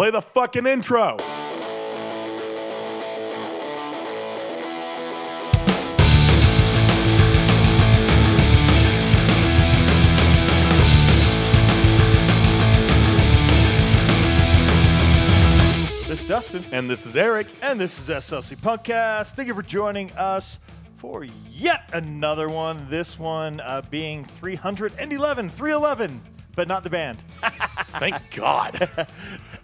Play the fucking intro. This is Dustin, And this is Eric. and this is SLC Punkcast. Thank you for joining us for yet another one. This one uh, being 311, 311, but not the band. Thank God.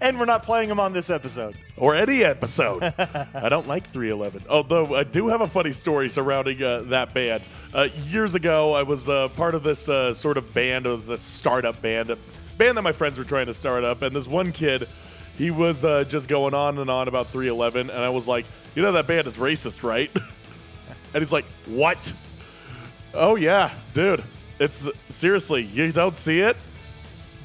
and we're not playing them on this episode. or any episode. I don't like 311. Although I do have a funny story surrounding uh, that band. Uh, years ago, I was uh, part of this uh, sort of band, it was a startup band, a band that my friends were trying to start up. And this one kid, he was uh, just going on and on about 311. And I was like, you know, that band is racist, right? and he's like, what? Oh, yeah, dude. It's seriously, you don't see it?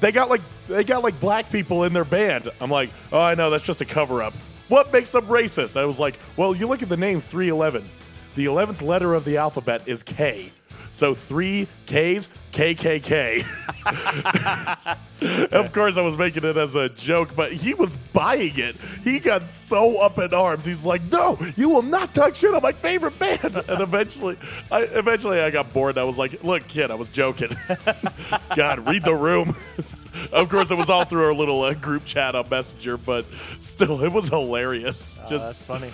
they got like they got like black people in their band. I'm like, oh, I know that's just a cover up. What makes them racist? I was like, well, you look at the name 311. The 11th letter of the alphabet is K. So three Ks, KKK. of course, I was making it as a joke, but he was buying it. He got so up in arms. He's like, "No, you will not talk shit on my favorite band." And eventually, I eventually I got bored. I was like, "Look, kid, I was joking." God, read the room. of course, it was all through our little uh, group chat on Messenger, but still, it was hilarious. Oh, Just that's funny.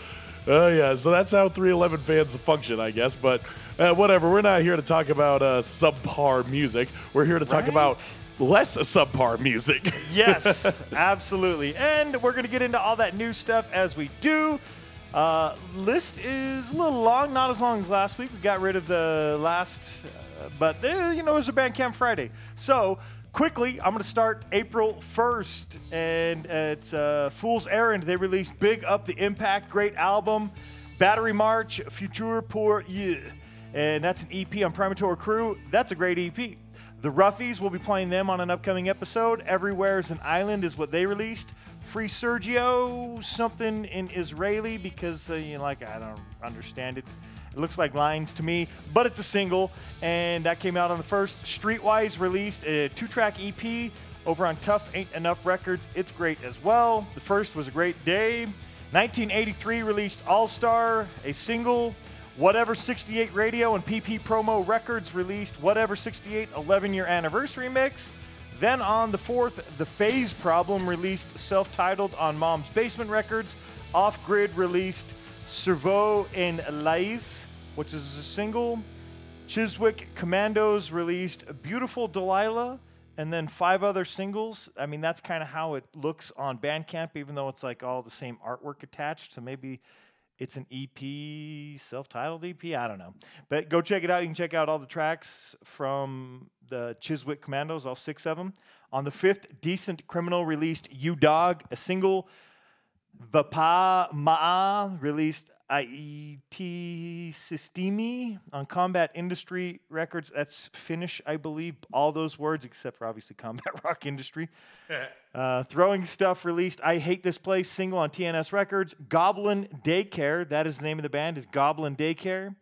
Oh yeah, so that's how 311 fans function, I guess. But uh, whatever, we're not here to talk about uh, subpar music. We're here to talk Right. about less subpar music. Yes, absolutely. And we're going to get into all that new stuff as we do. Uh, list is a little long, not as long as last week. We got rid of the last, uh, but uh, you know, it was a Bandcamp Friday. So quickly, I'm going to start April 1st, and uh, it's uh, Fool's Errand. They released Big Up the Impact, great album. Battery March, Future Pour You. And that's an EP on Primator Crew. That's a great EP. The Ruffies will be playing them on an upcoming episode. Everywhere's an Island is what they released. Free Sergio, something in Israeli because uh, you know, like I don't understand it. It looks like lines to me, but it's a single, and that came out on the first. Streetwise released a two-track EP over on Tough Ain't Enough Records. It's great as well. The first was a great day. 1983 released All Star, a single. Whatever 68 Radio and PP Promo Records released Whatever 68 11 year anniversary mix. Then on the 4th, The Phase Problem released self titled on Mom's Basement Records. Off Grid released Cerveau en Lais, which is a single. Chiswick Commandos released Beautiful Delilah and then five other singles. I mean, that's kind of how it looks on Bandcamp, even though it's like all the same artwork attached. So maybe it's an EP, self titled EP. I don't know. But go check it out. You can check out all the tracks from the Chiswick Commandos, all six of them. On the 5th, Decent Criminal released You Dog, a single. Vapa Ma'a released IET Sistemi on Combat Industry Records. That's Finnish, I believe. All those words, except for obviously Combat Rock Industry. uh, Throwing Stuff released I Hate This Place single on TNS Records. Goblin Daycare, that is the name of the band, is Goblin Daycare.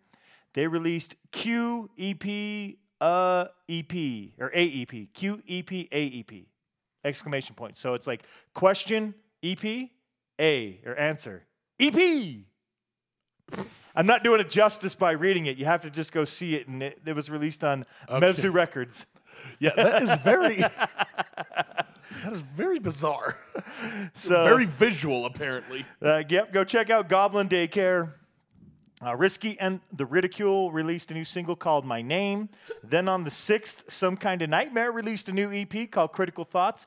They released Q EP uh EP or AEP. Exclamation point. So it's like question EP A or answer. EP. I'm not doing it justice by reading it. You have to just go see it, and it, it was released on Mevzu Records. yeah, that is very that is very bizarre. So very visual, apparently. Uh, yep, go check out Goblin Daycare. Uh, Risky and the Ridicule released a new single called My Name. Then on the 6th, Some Kind of Nightmare released a new EP called Critical Thoughts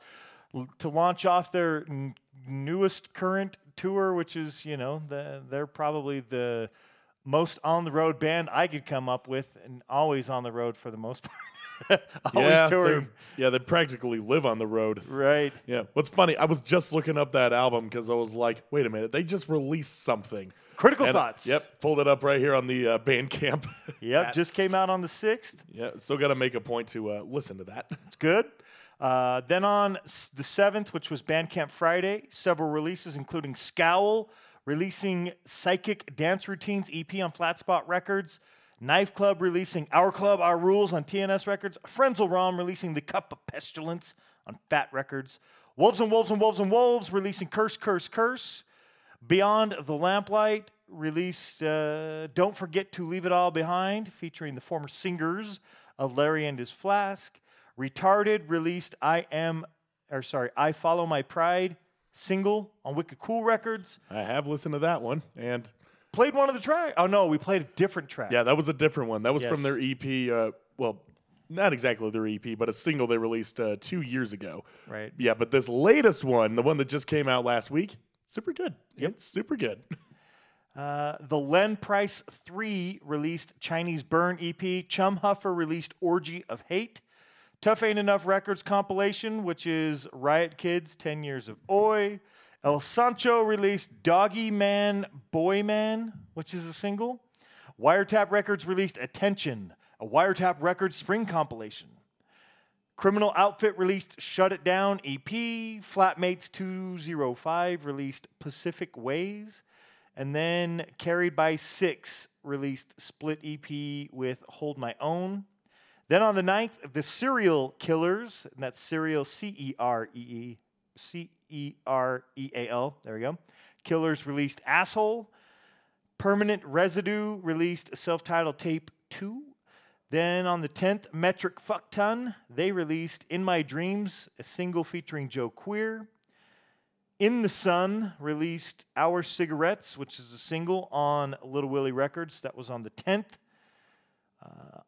to launch off their n- newest current tour, which is, you know, the, they're probably the most on the road band I could come up with, and always on the road for the most part. always yeah, touring. Yeah, they practically live on the road. Right. Yeah. What's funny, I was just looking up that album because I was like, wait a minute, they just released something. Critical And- Thoughts. Yep, pulled it up right here on the uh, Bandcamp. Yep, just came out on the 6th. yeah, still got to make a point to uh, listen to that. It's good. Uh, then on the 7th, which was Bandcamp Friday, several releases, including Scowl releasing Psychic Dance Routines EP on Flat Spot Records, Knife Club releasing Our Club, Our Rules on TNS Records, Frenzal Rhomb releasing The Cup of Pestilence on Fat Records, Wolves and Wolves and Wolves and Wolves releasing Curse, Curse, Curse. Beyond the Lamplight released uh, Don't Forget to Leave It All Behind, featuring the former singers of Larry and His Flask. Retarded released I Am, or sorry, I Follow My Pride single on Wicked Cool Records. I have listened to that one, and Played one of the tracks. Oh no, we played a different track. yeah, that was a different one. That was from their EP. Uh, well, not exactly their EP, but a single they released uh, two years ago. Right. Yeah, but this latest one, the one that just came out last week, super good. It's super good. Uh, the Len Price 3 released Chinese Burn EP. Chum Huffer released Orgy of Hate. Tough Ain't Enough Records compilation, which is Riot Kids 10 Years of Oi. El Sancho released Doggy Man Boy Man, which is a single. Wiretap Records released Attention, a Wiretap Records spring compilation. Criminal Outfit released Shut It Down EP. Flatmates 205 released Pacific Ways. And then Carried by Six released Split EP with Hold My Own. Then on the 9th, the Cereal Killers, and that's Cereal C E R E E C E R E A L. There we go. Killers released Asshole. Permanent Residue released self titled tape 2. Then on the 10th, Metric Fuck Ton, they released In My Dreams, a single featuring Joe Queer. In the Sun released Our Cigarettes, which is a single on Little Willie Records. That was on the 10th.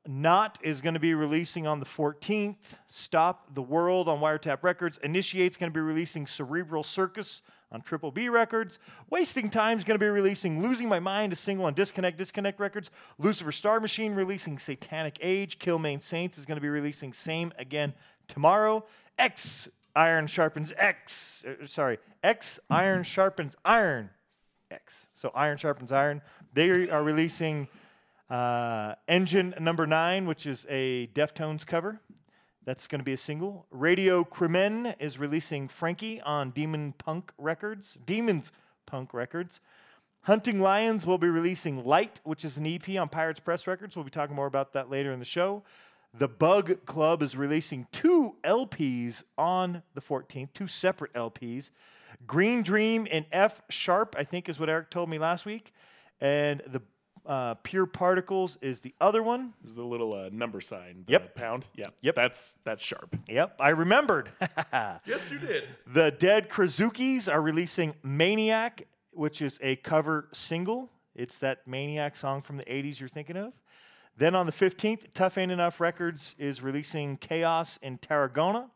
Not is going to be releasing on the 14th. Stop the World on Wiretap Records. Initiate's going to be releasing Cerebral Circus on Triple B Records. Wasting Time's is going to be releasing Losing My Mind, a single on Disconnect Disconnect Records. Lucifer Star Machine releasing Satanic Age. Kilmaine Saints is going to be releasing Same again tomorrow. X Iron Sharpens X. uh, sorry, X Iron Sharpens Iron. X. So Iron Sharpens Iron. They are releasing uh, Engine Number Nine, which is a Deftones cover. That's going to be a single. Radio Crimen is releasing Frankie on Demon Punk Records. Demons Punk Records. Hunting Lions will be releasing Light, which is an EP on Pirates Press Records. We'll be talking more about that later in the show. The Bug Club is releasing two LPs on the 14th, two separate LPs. Green Dream and F sharp, I think is what Eric told me last week. And the uh, Pure Particles is the other one. There's the little uh, number sign. The Yep. Pound. Yeah. Yep. That's that's sharp. Yep, I remembered. Yes, you did. The Dead Krazukies are releasing Maniac, which is a cover single. It's that Maniac song from the 80s you're thinking of. Then on the 15th, Tough Ain't Enough Records is releasing Chaos in Tarragona.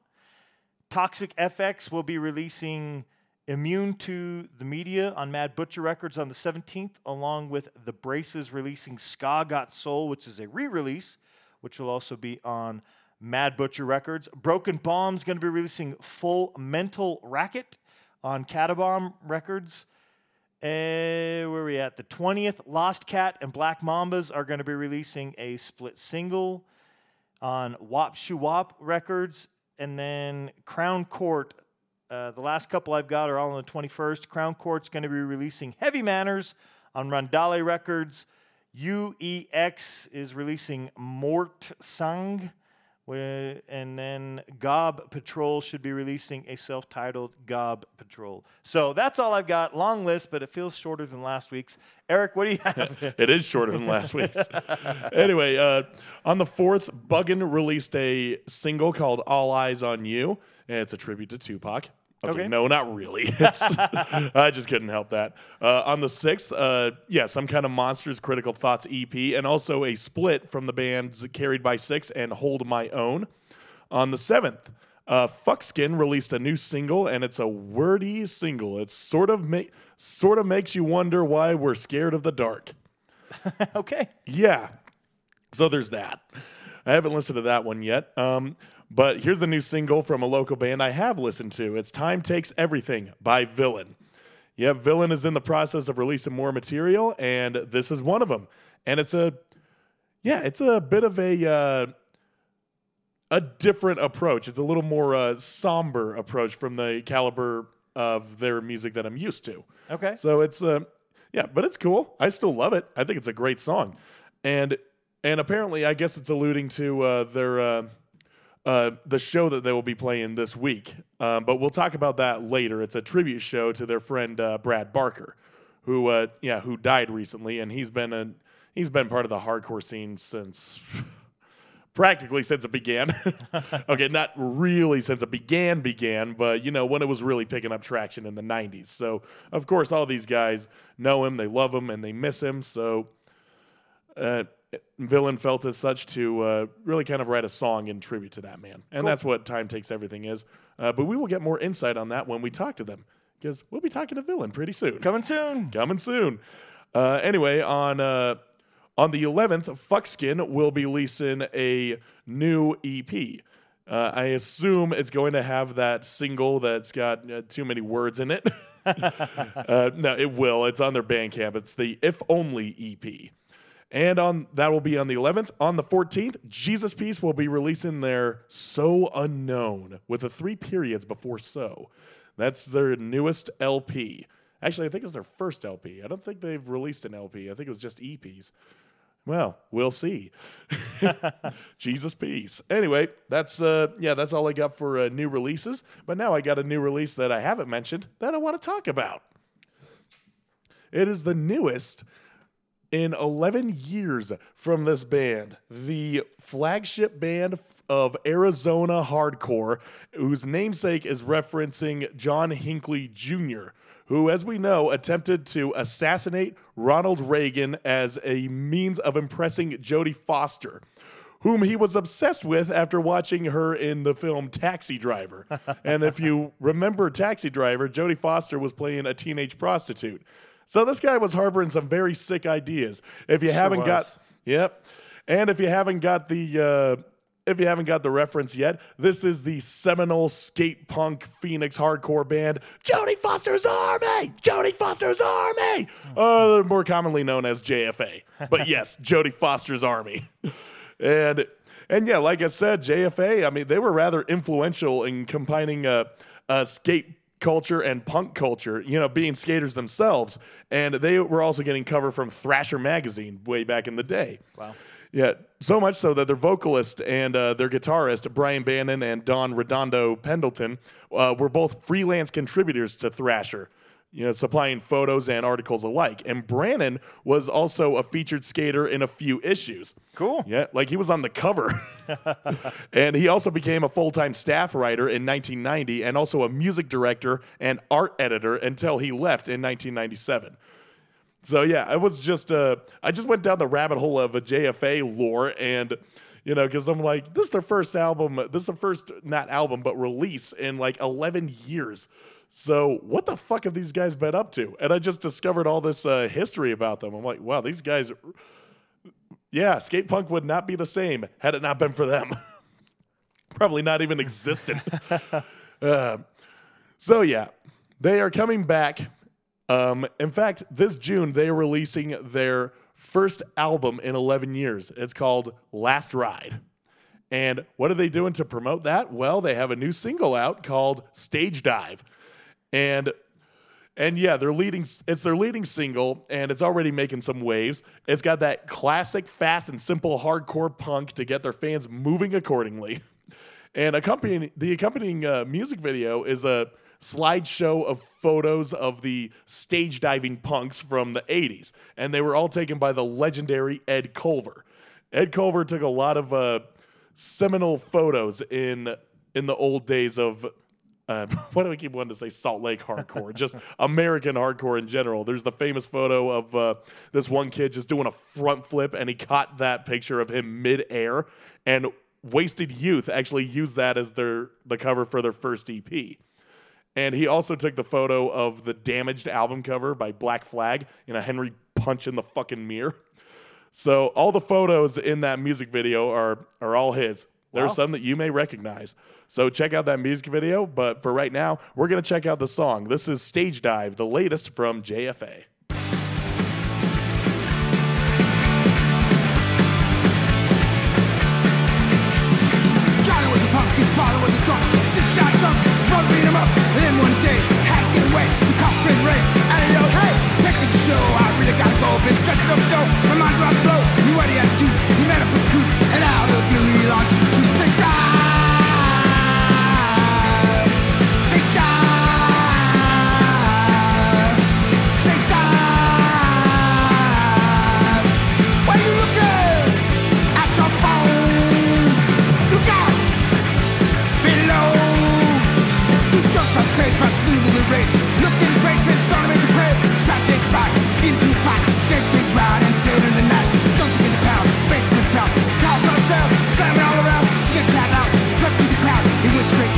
Toxic FX will be releasing Immune to the Media on Mad Butcher Records on the 17th, along with The Braces releasing Ska Got Soul, which is a re release, which will also be on Mad Butcher Records. Broken Bomb's going to be releasing Full Mental Racket on Catabomb Records. Uh, where are we at? The 20th, Lost Cat and Black Mambas are going to be releasing a split single on Wop Shoo Wop Records. And then Crown Court, uh, the last couple I've got are all on the 21st. Crown Court's going to be releasing Heavy Manners on Randale Records. UEX is releasing Mort Sang. And then Gob Patrol should be releasing a self titled Gob Patrol. So that's all I've got. Long list, but it feels shorter than last week's. Eric, what do you have? It is shorter than last week's. anyway, uh, on the fourth, Buggin released a single called "All Eyes on You," and it's a tribute to Tupac. Okay, no, not really. It's, I just couldn't help that. Uh, on the sixth, uh, yeah, some kind of Monsters Critical Thoughts EP, and also a split from the bands Carried by Six and Hold My Own. On the seventh, uh, Fuckskin released a new single, and it's a wordy single. It sort of ma- sort of makes you wonder why we're scared of the dark. okay. Yeah. So there's that. I haven't listened to that one yet. Um, but here's a new single from a local band I have listened to. It's Time Takes Everything by Villain. Yeah, Villain is in the process of releasing more material, and this is one of them. And it's a, yeah, it's a bit of a, uh, a different approach. It's a little more uh, somber approach from the caliber of their music that I'm used to. Okay. So it's uh, yeah, but it's cool. I still love it. I think it's a great song, and and apparently, I guess it's alluding to uh, their uh, the show that they will be playing this week. Um, but we'll talk about that later. It's a tribute show to their friend uh, Brad Barker, who uh, yeah who died recently, and he's been a he's been part of the hardcore scene since. practically since it began. okay, not really since it began began, but you know when it was really picking up traction in the 90s. So, of course all these guys know him, they love him and they miss him. So uh, Villain felt as such to uh, really kind of write a song in tribute to that man. And Cool. that's what Time Takes Everything is. Uh, but we will get more insight on that when we talk to them because we'll be talking to Villain pretty soon Coming soon. coming soon. Uh, anyway, on uh, on the 11th, Fuckskin will be releasing a new EP. Uh, I assume it's going to have that single that's got uh, too many words in it. uh, no, it will. It's on their Bandcamp. It's the If Only EP. And on that will be on the 11th. On the 14th, Jesus Piece will be releasing their So Unknown with the three periods before So. That's their newest LP. Actually, I think it's their first LP. I don't think they've released an LP. I think it was just EPs. Well, we'll see. Jesus peace. Anyway, that's uh yeah, that's all I got for uh, new releases. But now I got a new release that I haven't mentioned that I want to talk about. It is the newest in 11 years from this band, the flagship band of Arizona hardcore, whose namesake is referencing John Hinckley Jr., who, as we know, attempted to assassinate Ronald Reagan as a means of impressing Jodie Foster. Whom he was obsessed with after watching her in the film Taxi Driver. and if you remember Taxi Driver, Jodie Foster was playing a teenage prostitute. So this guy was harboring some very sick ideas. If you haven't was. got, yep, and if you haven't got the, uh, if you haven't got the reference yet, this is the seminal skate punk Phoenix hardcore band, Jodie Foster's Army. Jodie Foster's Army, uh, more commonly known as JFA. But yes, Jodie Foster's Army, and and yeah, like I said, JFA. I mean, they were rather influential in combining uh, uh, skate culture and punk culture, you know, being skaters themselves. And they were also getting cover from Thrasher magazine way back in the day. Wow. Yeah, so much so that their vocalist and uh, their guitarist, Brian Brannon and Don Redondo Pendleton, uh, were both freelance contributors to Thrasher, you know, supplying photos and articles alike. And Brannon was also a featured skater in a few issues. Cool. Yeah, like he was on the cover. and he also became a full time staff writer in 1990 and also a music director and art editor until he left in 1997. So yeah, I was just uh, I just went down the rabbit hole of a JFA lore and you know because I'm like this is their first album this is the first not album but release in like 11 years. So what the fuck have these guys been up to? And I just discovered all this uh, history about them. I'm like, wow, these guys. Yeah, skate punk would not be the same had it not been for them. Probably not even existed. Uh, so yeah, they are coming back. Um, in fact, this June they are releasing their first album in 11 years. It's called Last Ride. And what are they doing to promote that? Well, they have a new single out called Stage Dive. And and yeah, their leading it's their leading single and it's already making some waves. It's got that classic fast and simple hardcore punk to get their fans moving accordingly. And accompanying the accompanying uh, music video is a slideshow of photos of the stage diving punks from the 80s. And they were all taken by the legendary Ed Colver. Ed Colver took a lot of uh, seminal photos in in the old days of uh, why do we keep wanting to say Salt Lake hardcore? Just American hardcore in general. There's the famous photo of uh, this one kid just doing a front flip, and he caught that picture of him mid-air. And Wasted Youth actually used that as their the cover for their first EP. And he also took the photo of the damaged album cover by Black Flag in a Henry punch in the fucking mirror. So all the photos in that music video are are all his. There's Wow. some that you may recognize. So check out that music video. But for right now, we're gonna check out the song. This is Stage Dive, the latest from JFA. Johnny was a punk, his father was a drunk. Six shot drunk, his brother beat him up. And then one day, had to get away. So cop friend Ray, and he yelled, hey, take me to show. I really gotta go. Been stretching up snow. My mind's about to blow. straight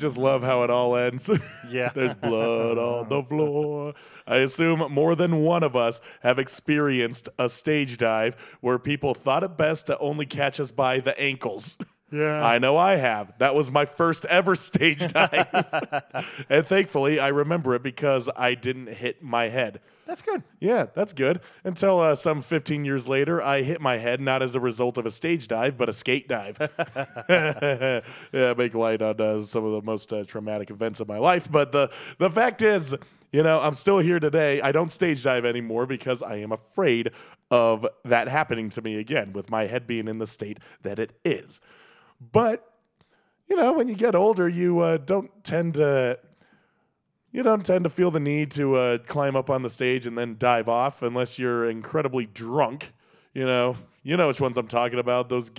just love how it all ends? Yeah. There's blood on the floor. I assume more than one of us have experienced a stage dive where people thought it best to only catch us by the ankles. Yeah. I know I have. That was my first ever stage dive. and thankfully, I remember it because I didn't hit my head. That's good. Yeah, that's good. Until uh, some 15 years later, I hit my head not as a result of a stage dive, but a skate dive. yeah, make light on uh, some of the most uh, traumatic events of my life. But the the fact is, you know, I'm still here today. I don't stage dive anymore because I am afraid of that happening to me again, with my head being in the state that it is. But you know, when you get older, you uh, don't tend to you don't tend to feel the need to uh, climb up on the stage and then dive off unless you're incredibly drunk. You know, you know which ones I'm talking about. Those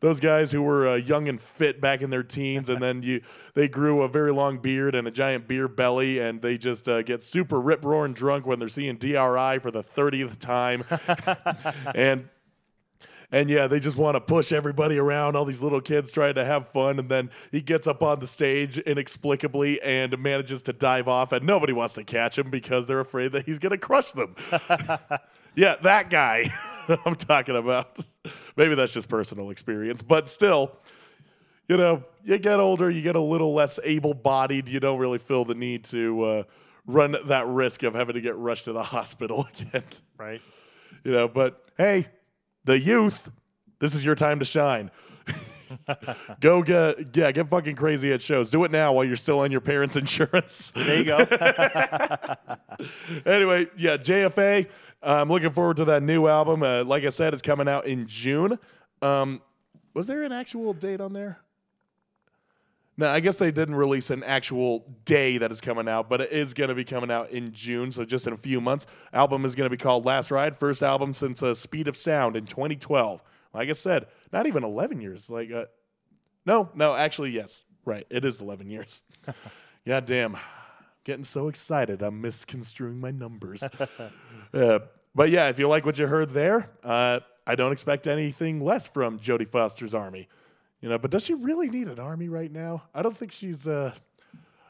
those guys who were uh, young and fit back in their teens, and then you they grew a very long beard and a giant beer belly, and they just uh, get super rip roaring drunk when they're seeing DRI for the thirtieth time, and and yeah, they just want to push everybody around. All these little kids trying to have fun, and then he gets up on the stage inexplicably and manages to dive off, and nobody wants to catch him because they're afraid that he's going to crush them. yeah, that guy I'm talking about. Maybe that's just personal experience, but still, you know, you get older, you get a little less able-bodied. You don't really feel the need to uh, run that risk of having to get rushed to the hospital again Right. you know but hey the youth this is your time to shine. Go get yeah get fucking crazy at shows. Do it now while you're still on your parents insurance. There you go. anyway yeah jfa i'm looking forward to that new album. Uh, like i said it's coming out in june. Um, was there an actual date on there no, I guess they didn't release an actual day that is coming out, but it is going to be coming out in June, so just in a few months. Album is going to be called Last Ride, first album since uh, Speed of Sound in 2012. Like I said, not even 11 years. Like, uh, no, no, actually, yes, right, it is 11 years. God damn, getting so excited, I'm misconstruing my numbers. uh, but yeah, if you like what you heard there, uh, I don't expect anything less from Jodie Foster's Army. You know, but does she really need an army right now? I don't think she's. Uh,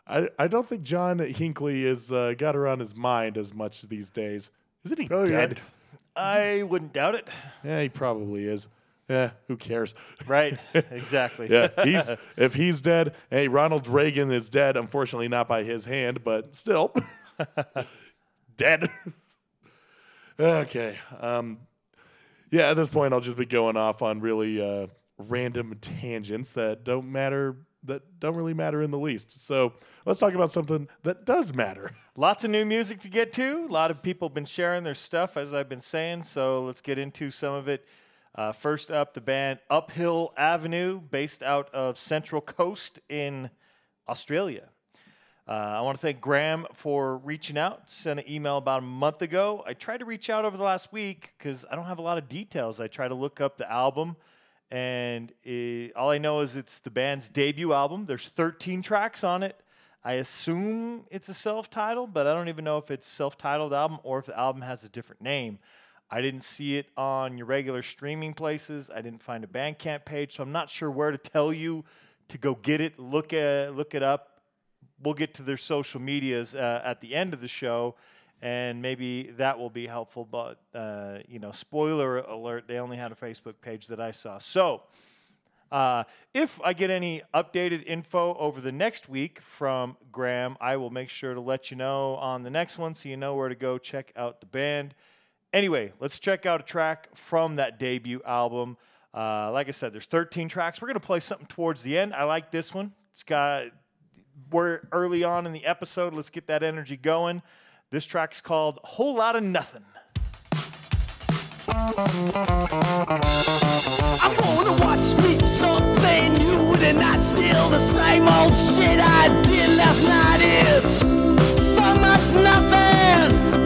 I I don't think John Hinckley has uh, got her on his mind as much these days. Isn't he dead? I wouldn't doubt it. Yeah, he probably is. Yeah, who cares? Right. exactly. Yeah, he's if he's dead. Hey, Ronald Reagan is dead. Unfortunately, not by his hand, but still dead. okay. Um, yeah, at this point, I'll just be going off on really uh, random tangents that don't matter. That don't really matter in the least. So let's talk about something that does matter. Lots of new music to get to. A lot of people have been sharing their stuff, as I've been saying. So let's get into some of it. Uh, first up, the band Uphill Avenue, based out of Central Coast in Australia. Uh, I want to thank Graham for reaching out. Sent an email about a month ago. I tried to reach out over the last week because I don't have a lot of details. I tried to look up the album, and it, all I know is it's the band's debut album. There's 13 tracks on it. I assume it's a self-titled, but I don't even know if it's self-titled album or if the album has a different name. I didn't see it on your regular streaming places. I didn't find a Bandcamp page, so I'm not sure where to tell you to go get it. Look at look it up. We'll get to their social medias uh, at the end of the show, and maybe that will be helpful. But uh, you know, spoiler alert: they only had a Facebook page that I saw. So. Uh, if I get any updated info over the next week from Graham, I will make sure to let you know on the next one so you know where to go check out the band. Anyway, let's check out a track from that debut album. Uh, like I said, there's 13 tracks. We're to play something towards the end. I like this one. It's got, we're early on in the episode. Let's get that energy going. This track's called Whole Lot of Nothing. I wanna watch me something new not still the same old shit I did last night. It's so much nothing,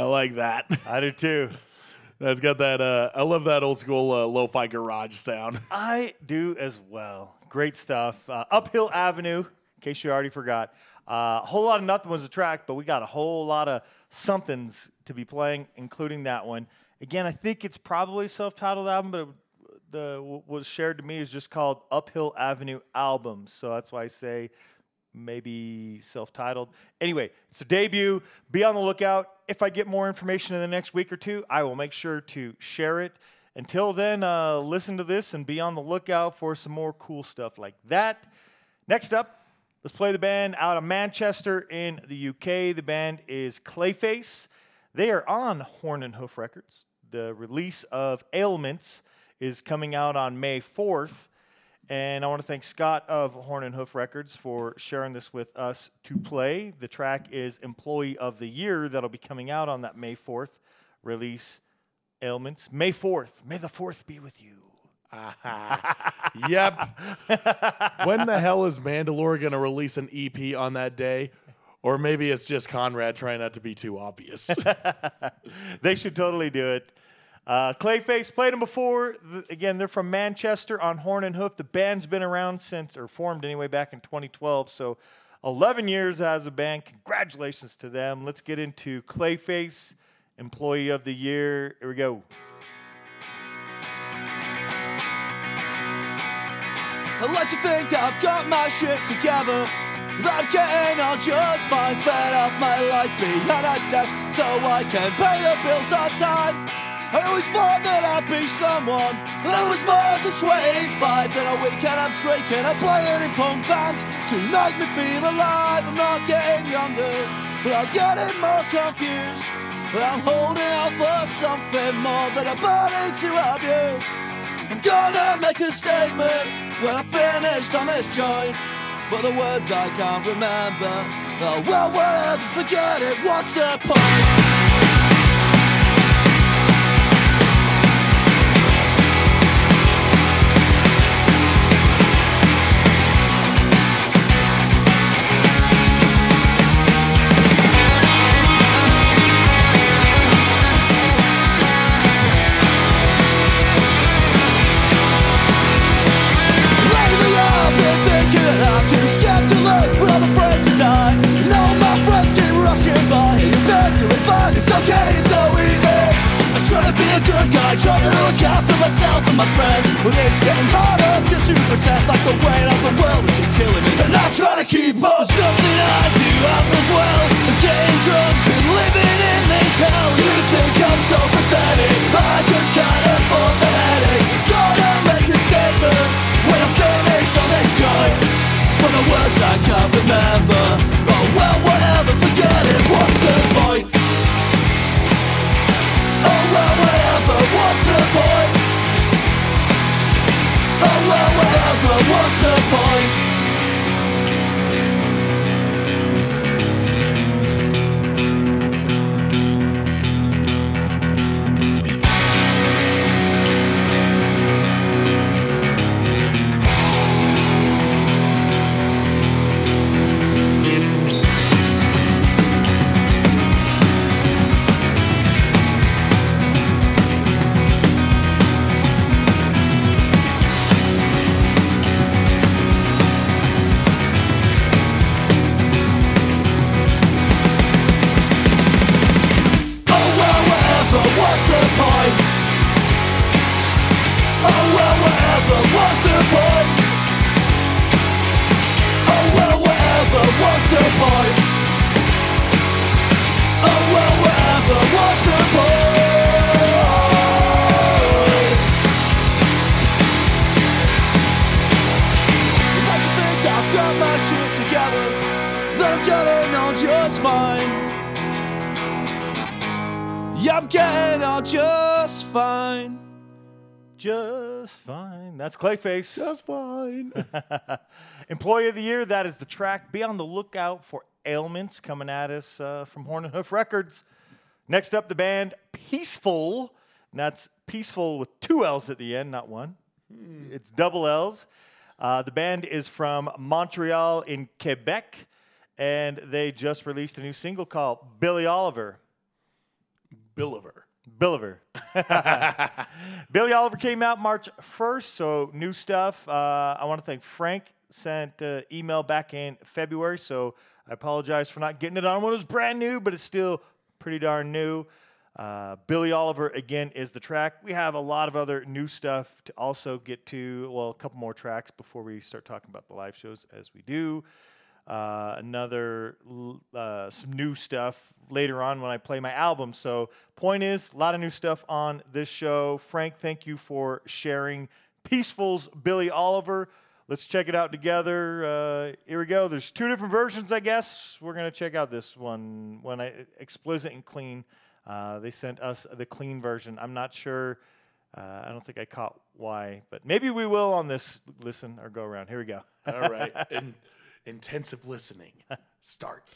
I like that. I do too. That's got that. Uh, I love that old school uh, lo-fi garage sound. I do as well. Great stuff. Uh, Uphill Avenue, in case you already forgot. A whole lot of nothing was a track, but we got a whole lot of somethings to be playing, including that one. Again, I think it's probably a self-titled album, but the what was shared to me is just called Uphill Avenue Albums. So that's why I say maybe self-titled. Anyway, it's a debut. Be on the lookout. If I get more information in the next week or two, I will make sure to share it. Until then, uh, listen to this and be on the lookout for some more cool stuff like that. Next up, let's play the band out of Manchester in the UK. The band is Clayface. They are on Horn and Hoof Records. The release of Ailments is coming out on May 4th. And I want to thank Scott of Horn and Hoof Records for sharing this with us to play. The track is Employee of the Year that'll be coming out on that May 4th release. Ailments. May 4th. May the 4th be with you. yep. when the hell is Mandalore going to release an EP on that day? Or maybe it's just Conrad trying not to be too obvious. they should totally do it. Uh, Clayface played them before. Again, they're from Manchester on Horn and Hoof. The band's been around since, or formed anyway, back in 2012. So 11 years as a band. Congratulations to them. Let's get into Clayface, Employee of the Year. Here we go. I like to think I've got my shit together. I'm getting on just fine. Spent off my life behind a desk so I can pay the bills on time. I always thought that I'd be someone that was more than 25 than a weekend of drinking and playing in punk bands to make me feel alive. I'm not getting younger, but I'm getting more confused. I'm holding out for something more than a body to abuse. I'm gonna make a statement when I'm finished on this joint. But the words I can't remember. Oh well, whatever, forget it. What's the point? Good guy, trying to look after myself and my friends. But it's getting harder just to pretend like the weight of the world is killing me. And I'm trying to keep up. Nothing I do as well as getting drunk and living in this hell. You think I'm so pathetic? I just can't afford the headache. Gotta make a statement when I'm finished this joint. But the words I can't remember. Clayface. That's fine. Employee of the Year, that is the track. Be on the lookout for ailments coming at us uh, from Horn and Hoof Records. Next up, the band Peacefull. And that's Peacefull with two L's at the end, not one. It's double L's. Uh, the band is from Montreal in Quebec. and they just released a new single called Billy Oliver. Billiver. Billiver. Billy Oliver came out March 1st, so new stuff. Uh, I want to thank Frank. Sent uh, email back in February, so I apologize for not getting it on when it was brand new, but it's still pretty darn new. Uh, Billy Oliver again is the track. We have a lot of other new stuff to also get to. Well, a couple more tracks before we start talking about the live shows, as we do. Uh, another uh, some new stuff later on when I play my album. So, point is, a lot of new stuff on this show. Frank, thank you for sharing Peacefull's Billy Oliver. Let's check it out together. Uh, here we go. There's two different versions, I guess. We're gonna check out this one when I explicit and clean. Uh, they sent us the clean version. I'm not sure. Uh, I don't think I caught why, but maybe we will on this listen or go around. Here we go. All right. In, intensive listening. Start.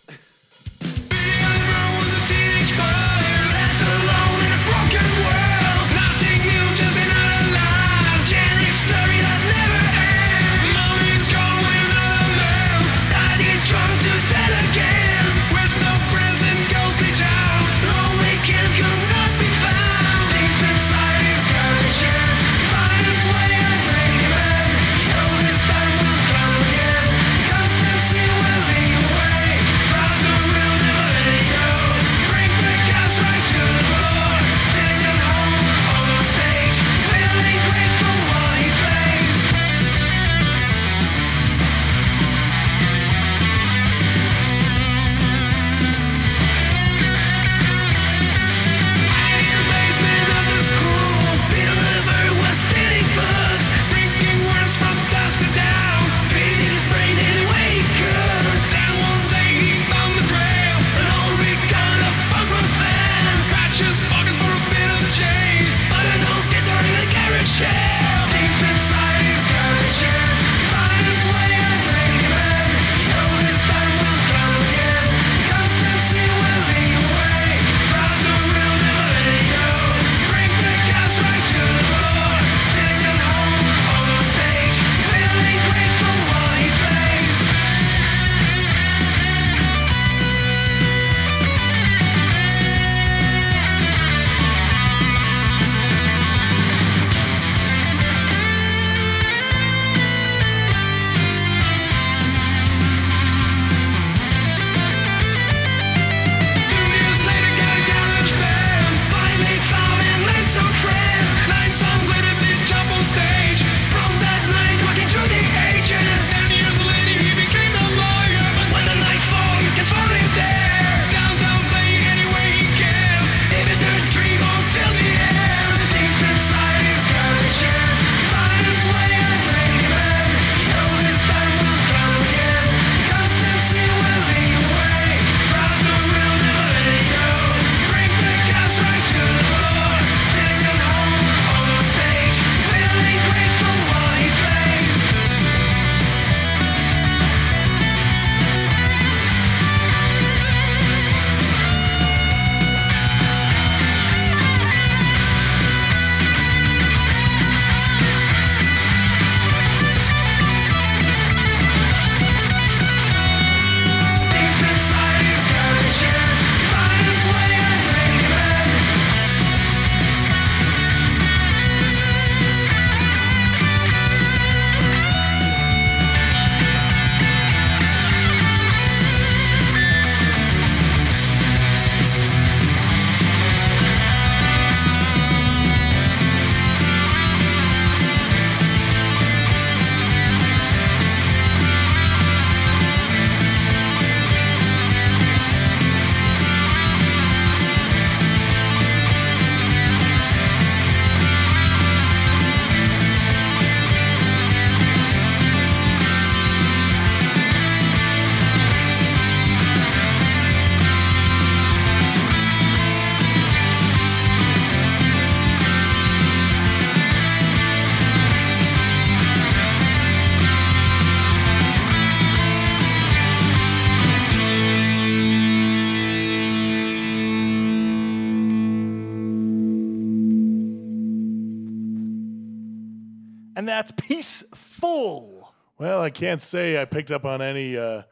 That's Peacefull. Well, I can't say I picked up on any uh,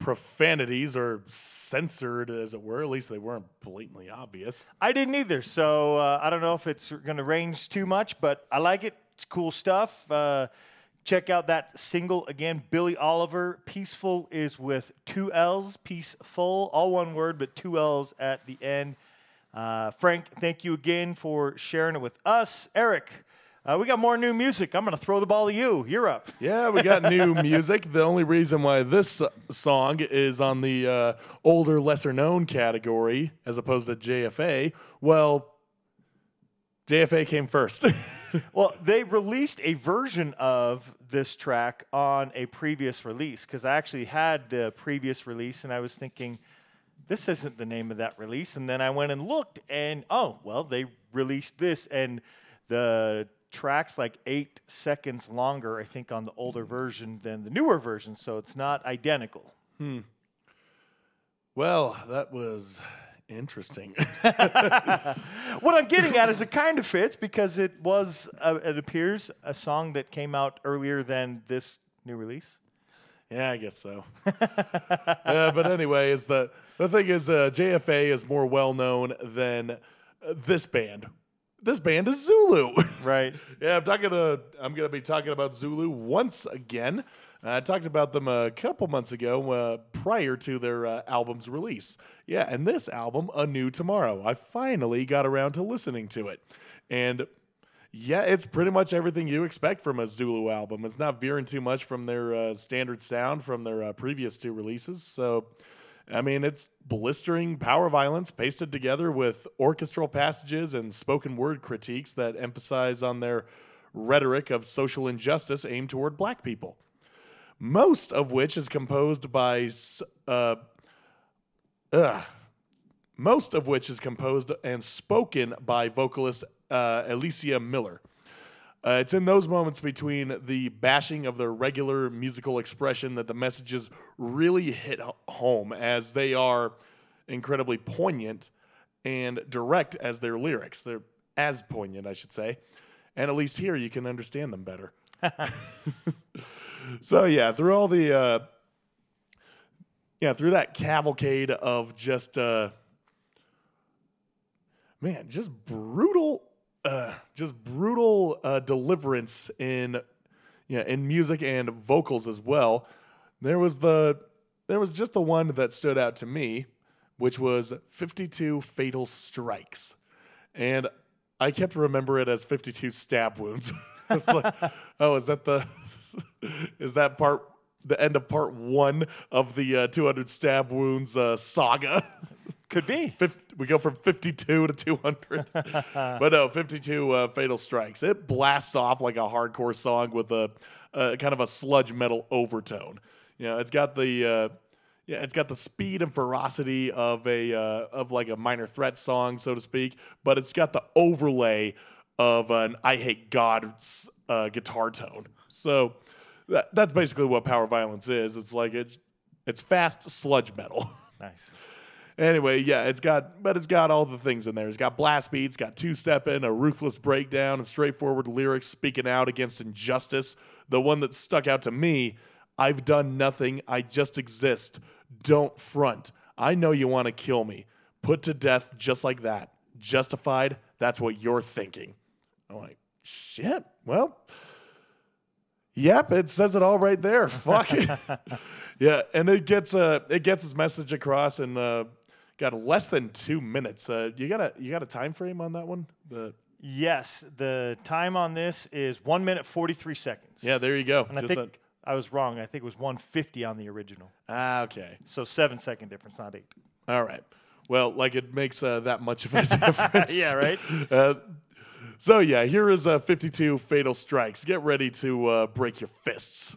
profanities or censored, as it were. At least they weren't blatantly obvious. I didn't either, so uh, I don't know if it's going to range too much, but I like it. It's cool stuff. Uh, check out that single again, Billy Oliver. Peacefull is with two L's, peaceful, all one word, but two L's at the end. Uh, Frank, thank you again for sharing it with us. Eric, uh, we got more new music. I'm going to throw the ball to you. You're up. Yeah, we got new music. The only reason why this song is on the uh, older, lesser known category as opposed to JFA, well, JFA came first. Well, they released a version of this track on a previous release because I actually had the previous release and I was thinking, this isn't the name of that release. And then I went and looked and oh, well, they released this and the track's like eight seconds longer, I think, on the older version than the newer version. So it's not identical. well, that was interesting. What I'm getting at is it kind of fits because it was, uh, it appears, a song that came out earlier than this new release. Yeah, I guess so. yeah, but anyway, is the the thing is uh, JFA is more well known than uh, this band. This band is Zulu. Right. yeah, I'm talking to. I'm gonna be talking about Zulu once again. I talked about them a couple months ago, uh, prior to their uh, album's release. Yeah, and this album, A New Tomorrow, I finally got around to listening to it, and yeah, it's pretty much everything you expect from a Zulu album. It's not veering too much from their uh, standard sound from their uh, previous two releases. So, I mean, it's blistering power violence pasted together with orchestral passages and spoken word critiques that emphasize on their rhetoric of social injustice aimed toward black people. Most of which is composed by s- uh, most of which is composed and spoken by vocalist uh, Alicia Miller. Uh, it's in those moments between the bashing of their regular musical expression that the messages really hit home, as they are incredibly poignant and direct as their lyrics. They're as poignant, I should say. And at least here you can understand them better. so, yeah, through all the. Uh, yeah, through that cavalcade of just uh, man, just brutal, uh, just brutal uh, deliverance in yeah in music and vocals as well. There was the there was just the one that stood out to me, which was 52 fatal strikes, and I kept remember it as 52 stab wounds. like, oh, is that the is that part the end of part one of the uh, 200 stab wounds uh, saga? Could be. Fif- we go from 52 to 200. but no, 52 uh, Fatal Strikes. It blasts off like a hardcore song with a, a kind of a sludge metal overtone. You know, it's got the uh, yeah, it's got the speed and ferocity of a uh, of like a minor threat song, so to speak, but it's got the overlay of an I hate God uh, guitar tone. So that, that's basically what power violence is. It's like it, it's fast sludge metal. Nice. Anyway, yeah, it's got, but it's got all the things in there. It's got blast beats, got two step in, a ruthless breakdown, and straightforward lyrics speaking out against injustice. The one that stuck out to me I've done nothing, I just exist. Don't front. I know you want to kill me. Put to death just like that. Justified, that's what you're thinking. I'm like, shit, well, Yep, it says it all right there. Fuck it. yeah, and it gets uh it gets its message across in uh got less than two minutes. Uh, you got a you got a time frame on that one? The Yes, the time on this is one minute forty three seconds. yeah, there you go. and I think I was wrong. I think it was one fifty on the original. ah, okay. So seven second difference, not eight. All right. Well, like it makes uh, that much of a difference. Yeah, right? Uh, so yeah, here is uh, 52 fatal strikes. Get ready to uh, break your fists.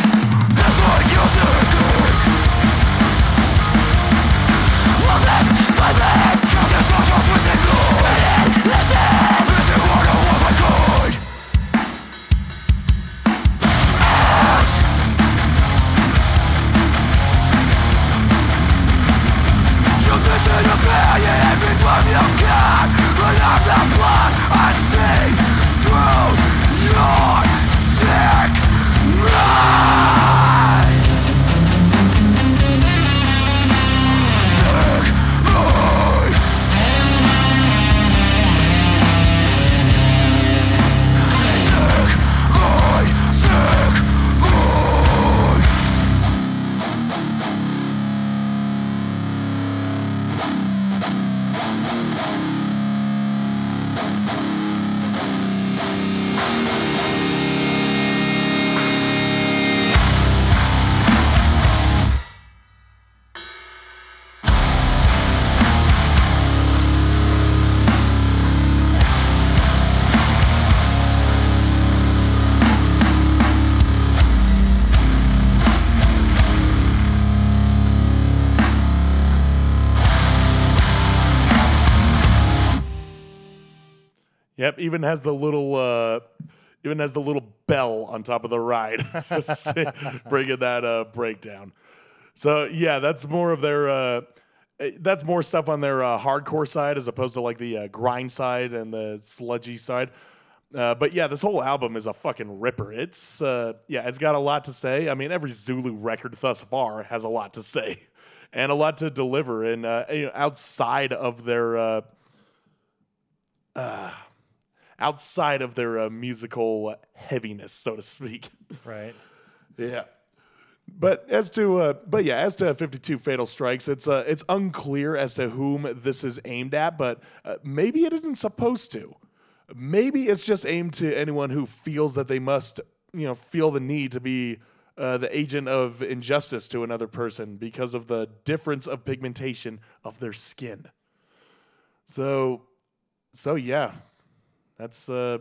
of the blood. Even has the little uh even has the little bell on top of the ride, bringing that uh breakdown. So yeah, that's more of their uh eh, that's more stuff on their uh, hardcore side as opposed to like the uh, grind side and the sludgy side. Uh, but yeah, this whole album is a fucking ripper. It's uh, yeah, it's got a lot to say. I mean, every Zulu record thus far has a lot to say and a lot to deliver. And uh, you know, outside of their uh, outside of their uh, musical heaviness, so to speak. Right. Yeah. But as to uh, but yeah, as to 52 fatal strikes, it's uh, it's unclear as to whom this is aimed at, but uh, maybe it isn't supposed to. Maybe it's just aimed to anyone who feels that they must, you know, feel the need to be uh, the agent of injustice to another person because of the difference of pigmentation of their skin. So, so yeah, that's uh,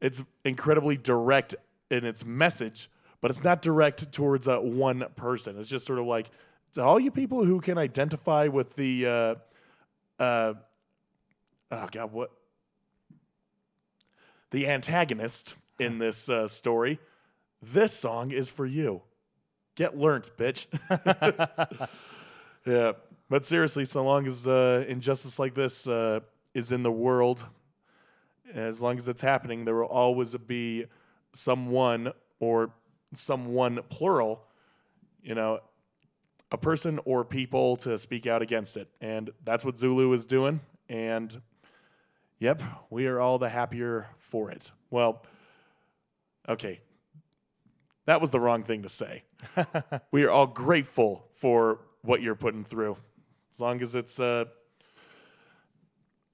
it's incredibly direct in its message, but it's not direct towards uh, one person. It's just sort of like to all you people who can identify with the uh, uh, oh god, what the antagonist in this uh, story. This song is for you. Get learnt, bitch. yeah, but seriously, so long as uh, injustice like this uh, is in the world, as long as it's happening, there will always be someone or someone plural, you know, a person or people to speak out against it. And that's what Zulu is doing. And yep, we are all the happier for it. Well, okay. That was the wrong thing to say. we are all grateful for what you're putting through. As long as it's uh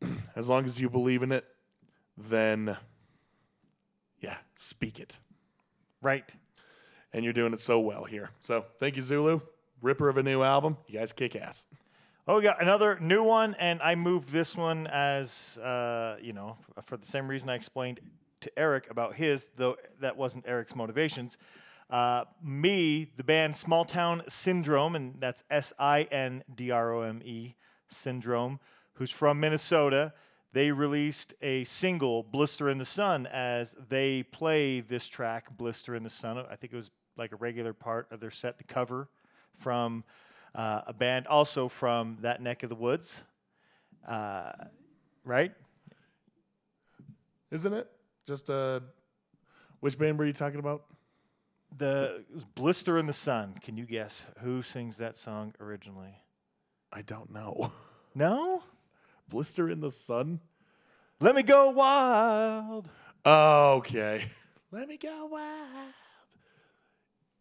as long as you believe in it, then yeah, speak it. Right. And you're doing it so well here. So thank you, Zulu. Ripper of a new album. You guys kick ass. Oh, we got another new one, and I moved this one as uh, you know for the same reason I explained to Eric about his, though that wasn't Eric's motivations. Uh, me, the band Small Town Sindrome, and that's S I N D R O M E Sindrome, who's from Minnesota. They released a single, Blister in the Sun, as they play this track, Blister in the Sun. I think it was like a regular part of their set, the cover from uh, a band also from that neck of the woods. Uh, right? Isn't it? Just uh which band were you talking about? The Blister in the Sun. Can you guess who sings that song originally? I don't know. No? blister in the sun? Let me go wild. Okay. Let me go wild.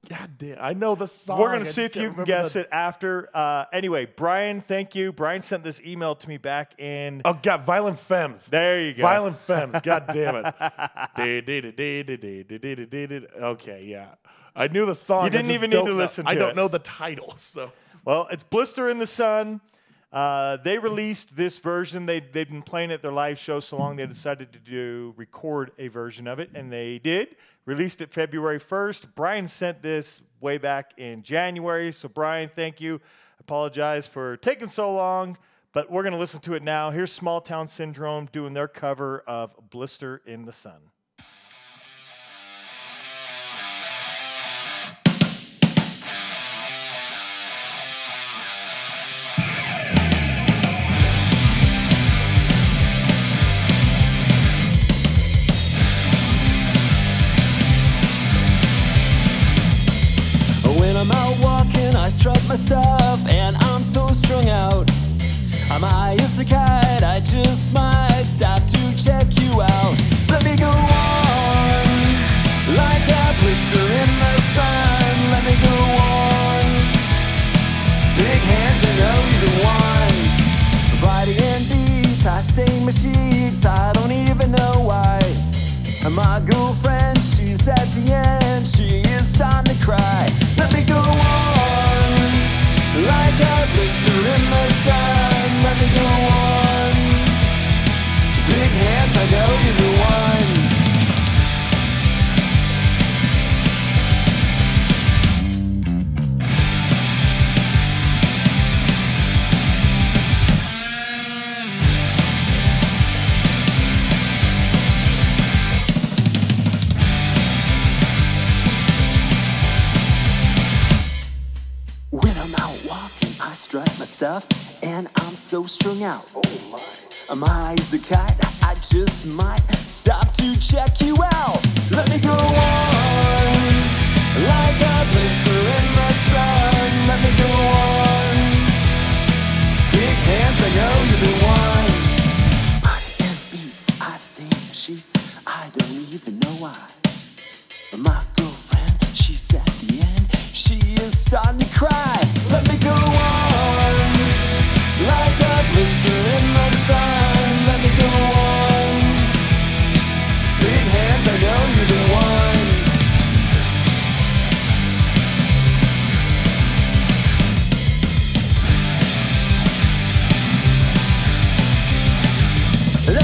God damn, I know the song. We're gonna see if you can guess the... it after. Uh, anyway, Brian, thank you. Brian sent this email to me back in. Oh God, violent femmes. There you go. Violent femmes. God damn it. okay, yeah. I knew the song. You didn't even need to listen. to I don't know the title, so. Well, it's blister in the sun. Uh, they released this version. They, they'd been playing at their live show so long they decided to do record a version of it, and they did. Released it February 1st. Brian sent this way back in January. So, Brian, thank you. Apologize for taking so long, but we're going to listen to it now. Here's Small Town Sindrome doing their cover of Blister in the Sun. Cry. Stuff, and I'm so strung out. Oh my eyes are cut, I just might stop to check you out. Let me go on, like a blister in the sun. Let me go on, big hands, I know you're the one. Money and beats, I stain the sheets, I don't even know why. But my girlfriend, she's at the end, she is starting to cry.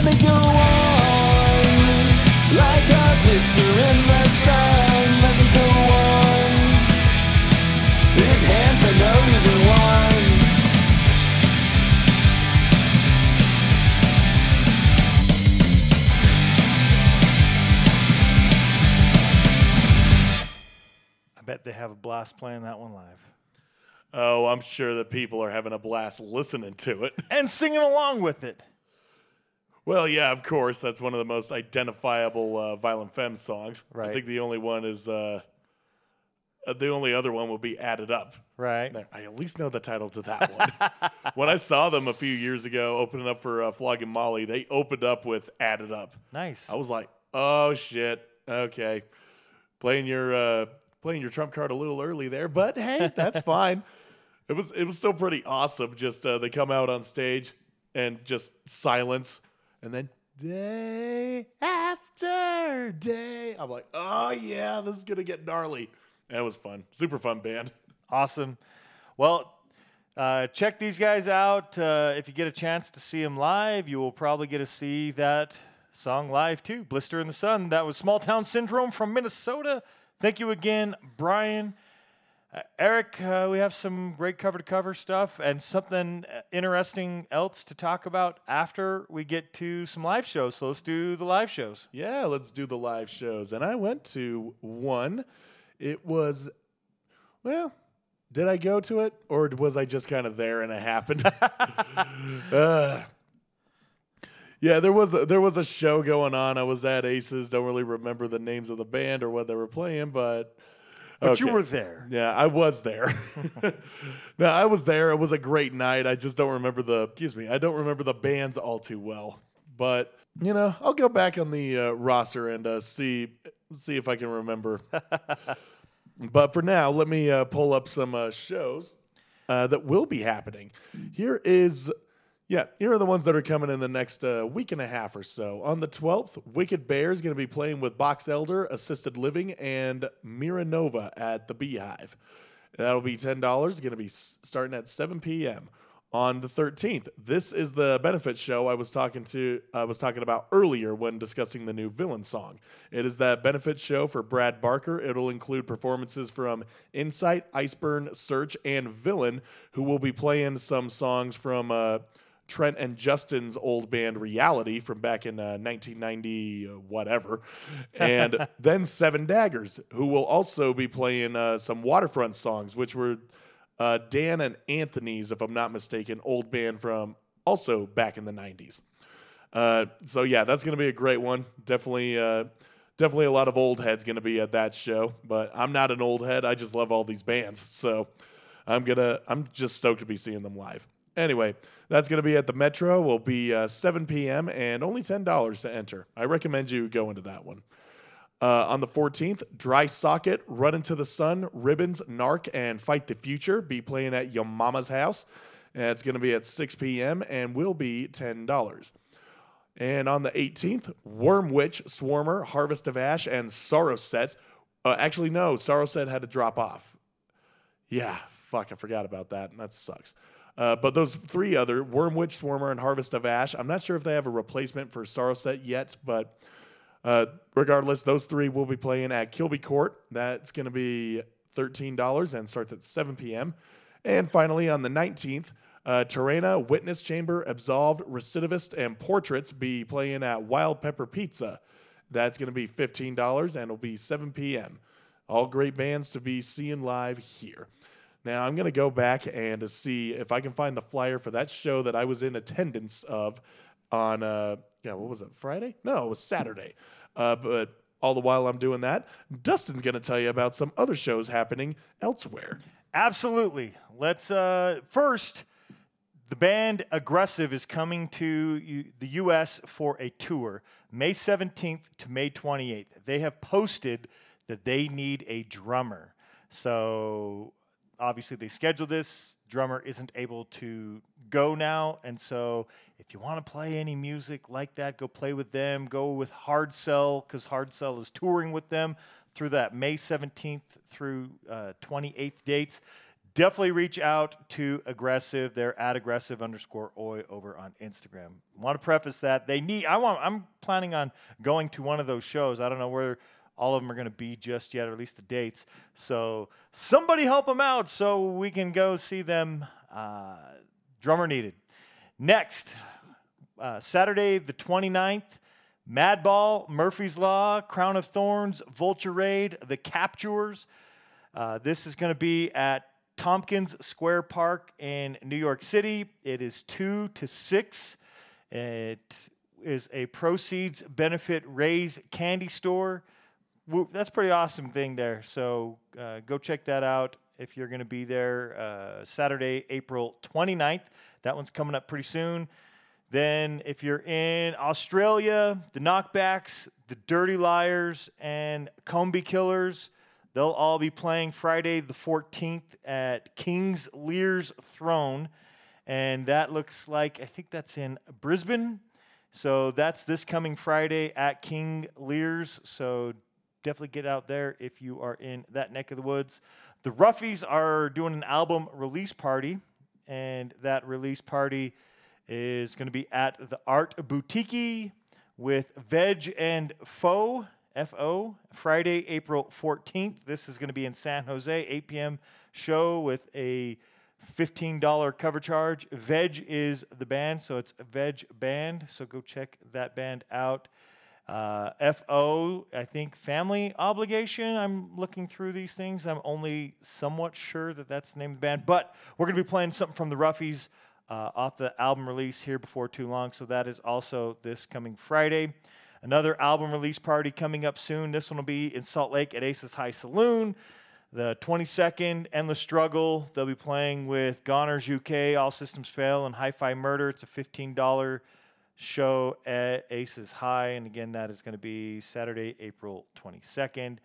Let me go on like a blister in the sun. Let me go on. Big hands, I know you're the one. I bet they have a blast playing that one live Oh, I'm sure that people are having a blast listening to it. and singing along with it. Well, yeah, of course. That's one of the most identifiable uh, Violent Femmes songs. Right. I think the only one is uh, uh, the only other one will be Add It Up. Right. Now, I at least know the title to that one. when I saw them a few years ago opening up for uh, Flogging Molly, they opened up with "Add It Up." Nice. I was like, "Oh shit, okay." Playing your uh, playing your trump card a little early there, but hey, that's fine. It was it was still pretty awesome. Just uh, they come out on stage and just silence, and then day after day. I'm like, oh yeah, this is gonna get gnarly. It was fun, super fun band. Awesome. Well, uh, check these guys out. Uh, if you get a chance to see them live, you will probably get to see that song live too. Blister in the Sun. That was Small Town Sindrome from Minnesota. Thank you again, Brian. Uh, Eric, uh, we have some great cover to cover stuff and something uh, interesting else to talk about after we get to some live shows. So let's do the live shows. Yeah, let's do the live shows. And I went to one. It was, well, did I go to it or was I just kind of there and it happened? uh, yeah, there was a, there was a show going on. I was at Aces. Don't really remember the names of the band or what they were playing, but But you were there. yeah, I was there. no, I was there. It was a great night. I just don't remember the. Excuse me. I don't remember the bands all too well. But you know, I'll go back on the uh, roster and uh, see see if I can remember. but for now, let me uh, pull up some uh, shows uh, that will be happening. Here is. Yeah, here are the ones that are coming in the next uh, week and a half or so. On the 12th, Wicked Bear is going to be playing with Box Elder, Assisted Living, and Miranova at the Beehive. That'll be $10. Going to be starting at 7 p.m. On the 13th, this is the benefit show I was talking to I was talking about earlier when discussing the new villain song. It is that benefit show for Brad Barker. It'll include performances from Insight, Iceburn, Search, and Villain, who will be playing some songs from uh, Trent and Justin's old band Reality from back in uh, 1990, uh, whatever. And then Seven Daggers, who will also be playing uh, some Waterfront songs, which were uh, Dan and Anthony's, if I'm not mistaken, old band from also back in the 90s. Uh, so yeah, that's going to be a great one. Definitely, uh, definitely a lot of old heads going to be at that show. But I'm not an old head. I just love all these bands. So I'm gonna, I'm just stoked to be seeing them live. Anyway, that's going to be at the Metro. Will be uh, 7 p.m. and only ten dollars to enter. I recommend you go into that one. Uh, on the 14th, Dry Socket, Run Into the Sun, Ribbons, Narc, and Fight the Future be playing at Your Mama's house. And it's going to be at 6 p.m. and will be $10. And on the 18th, Worm Witch, Swarmer, Harvest of Ash, and Sorrow Set. Uh, actually, no, Sorrow Set had to drop off. Yeah, fuck, I forgot about that. That sucks. Uh, but those three other, Worm Witch, Swarmer, and Harvest of Ash, I'm not sure if they have a replacement for Sorrow Set yet, but uh, regardless, those three will be playing at Kilby Court. That's going to be $13 and starts at 7 p.m. And finally, on the 19th, uh, Terena, Witness Chamber, Absolved, Recidivist, and Portraits be playing at Wild Pepper Pizza. That's going to be $15 and it'll be 7 p.m. All great bands to be seeing live here. Now I'm gonna go back and see if I can find the flyer for that show that I was in attendance of on uh yeah what was it Friday? No, it was Saturday. Uh, but all the while I'm doing that, Dustin's gonna tell you about some other shows happening elsewhere. Absolutely. Let's uh, first. The band Aggressive is coming to the U.S. for a tour, May 17th to May 28th. They have posted that they need a drummer. So obviously they scheduled this. Drummer isn't able to go now, and so if you want to play any music like that, go play with them. Go with Hard Cell because Hard Cell is touring with them through that May 17th through uh, 28th dates. Definitely reach out to Aggressive. They're at aggressive underscore oi over on Instagram. Want to preface that they need. I want. I'm planning on going to one of those shows. I don't know where all of them are going to be just yet, or at least the dates. So somebody help them out so we can go see them. Uh, drummer needed. Next, uh, Saturday the 29th, Madball, Murphy's Law, Crown of Thorns, Vulture Raid, The Capturers. Uh, this is going to be at Tompkins Square Park in New York City. It is 2 to 6. It is a proceeds benefit Ray's candy store. That's pretty awesome thing there. So uh, go check that out if you're going to be there uh, Saturday, April 29th. That one's coming up pretty soon. Then, if you're in Australia, the Knockbacks, the Dirty Liars, and Combi Killers, they'll all be playing Friday the 14th at King's Lear's Throne. And that looks like, I think that's in Brisbane. So that's this coming Friday at King Lear's. So definitely get out there if you are in that neck of the woods. The Ruffies are doing an album release party, and that release party is going to be at the Art Boutique with Veg and Fo, F-O, Friday, April 14th. This is going to be in San Jose, 8 p.m. show with a $15 cover charge. Veg is the band, so it's Veg Band. So go check that band out. Uh, FO, I think family obligation. I'm looking through these things. I'm only somewhat sure that that's the name of the band, but we're going to be playing something from the Ruffies uh, off the album release here before too long. So that is also this coming Friday. Another album release party coming up soon. This one will be in Salt Lake at Aces High Saloon. The 22nd, Endless Struggle. They'll be playing with Goners UK, All Systems Fail, and Hi Fi Murder. It's a $15 show at Aces High. And again, that is going to be Saturday, April 22nd.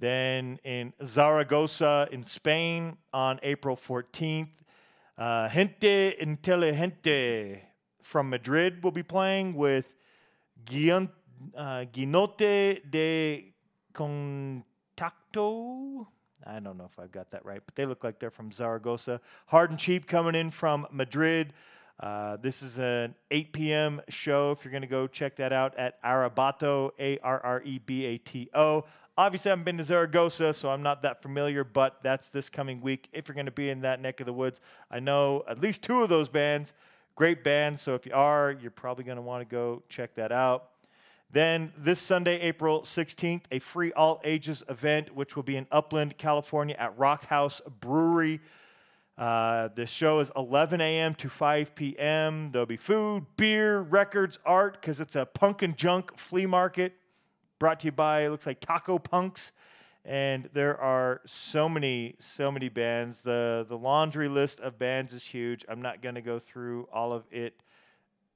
Then in Zaragoza in Spain on April 14th, uh, Gente Inteligente from Madrid will be playing with Guion, uh, Guinote de Contacto. I don't know if I've got that right, but they look like they're from Zaragoza. Hard and Cheap coming in from Madrid. Uh, this is an 8 p.m. show. If you're going to go check that out at Arrebato, A R R E B A T O. Obviously, I haven't been to Zaragoza, so I'm not that familiar, but that's this coming week. If you're going to be in that neck of the woods, I know at least two of those bands. Great bands. So if you are, you're probably going to want to go check that out. Then this Sunday, April 16th, a free all ages event, which will be in Upland, California at Rock House Brewery. Uh, the show is 11 a.m. to 5 p.m. There'll be food, beer, records, art, because it's a punk and junk flea market brought to you by, it looks like Taco Punks. And there are so many, so many bands. The, the laundry list of bands is huge. I'm not going to go through all of it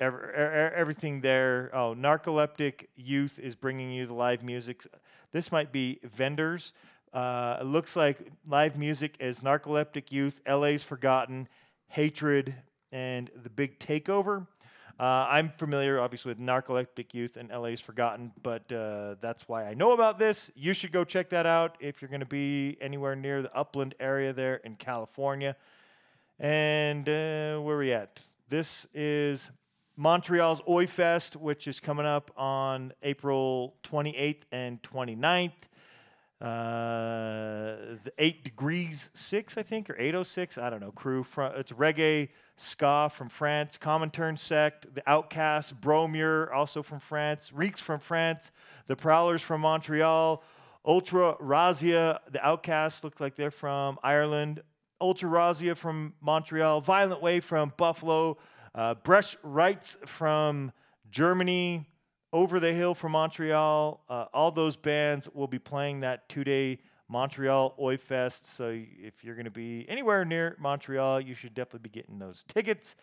ever, everything there. Oh, Narcoleptic Youth is bringing you the live music. This might be vendors. Uh, it looks like live music is Narcoleptic Youth, LA's Forgotten, Hatred, and The Big Takeover. Uh, I'm familiar, obviously, with Narcoleptic Youth and LA's Forgotten, but uh, that's why I know about this. You should go check that out if you're going to be anywhere near the Upland area there in California. And uh, where are we at? This is Montreal's Oi Fest, which is coming up on April 28th and 29th. Uh, the eight degrees six, I think, or 806. I don't know. Crew from it's reggae ska from France. Komintern Sect, the Outcasts, Bromure, also from France. Reeks from France. The Prowlers from Montreal. Ultra Razia, the Outcasts look like they're from Ireland. Ultra Razia from Montreal, Violent Way from Buffalo, uh, Bresh Rights from Germany, Over the Hill from Montreal. Uh, all those bands will be playing that two day Montreal Oi Fest. So if you're going to be anywhere near Montreal, you should definitely be getting those tickets.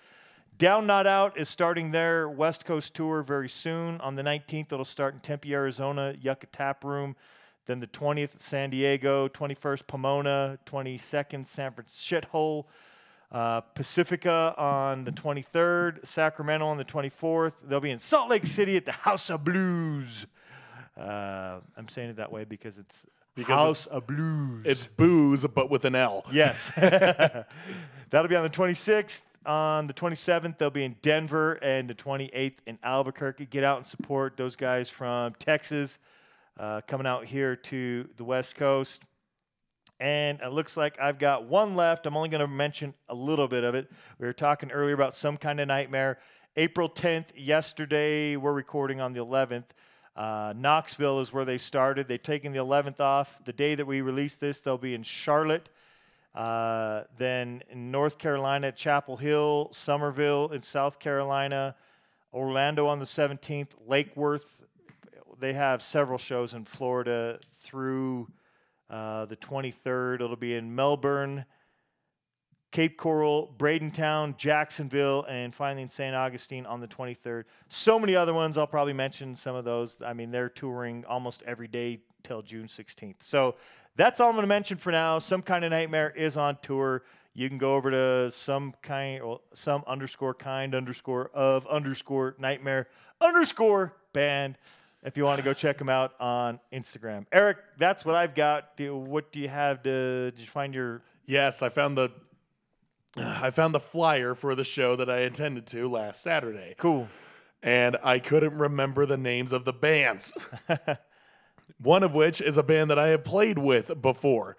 Down Not Out is starting their West Coast tour very soon. On the 19th, it'll start in Tempe, Arizona, Yucca Tap Room. Then the 20th, San Diego. 21st, Pomona. 22nd, San Francisco. Uh, Pacifica on the 23rd. Sacramento on the 24th. They'll be in Salt Lake City at the House of Blues. Uh, I'm saying it that way because it's Because House it's- of Blues. It's booze, but with an L. Yes. That'll be on the 26th. On the 27th, they'll be in Denver, and the 28th in Albuquerque. Get out and support those guys from Texas uh, coming out here to the West Coast. And it looks like I've got one left. I'm only going to mention a little bit of it. We were talking earlier about some kind of nightmare. April 10th, yesterday, we're recording on the 11th. Uh, Knoxville is where they started. They've taken the 11th off. The day that we release this, they'll be in Charlotte. Uh, then in North Carolina, Chapel Hill, Summerville in South Carolina, Orlando on the 17th, Lake Worth. They have several shows in Florida through uh, the 23rd. It'll be in Melbourne, Cape Coral, Bradentown, Jacksonville, and finally in St. Augustine on the 23rd. So many other ones. I'll probably mention some of those. I mean, they're touring almost every day till June 16th. So that's all I'm going to mention for now. Some kind of nightmare is on tour. You can go over to some kind, well, some underscore kind underscore of underscore nightmare underscore band if you want to go check them out on Instagram. Eric, that's what I've got. Do, what do you have to? Did you find your? Yes, I found the I found the flyer for the show that I intended to last Saturday. Cool. and I couldn't remember the names of the bands. One of which is a band that I have played with before.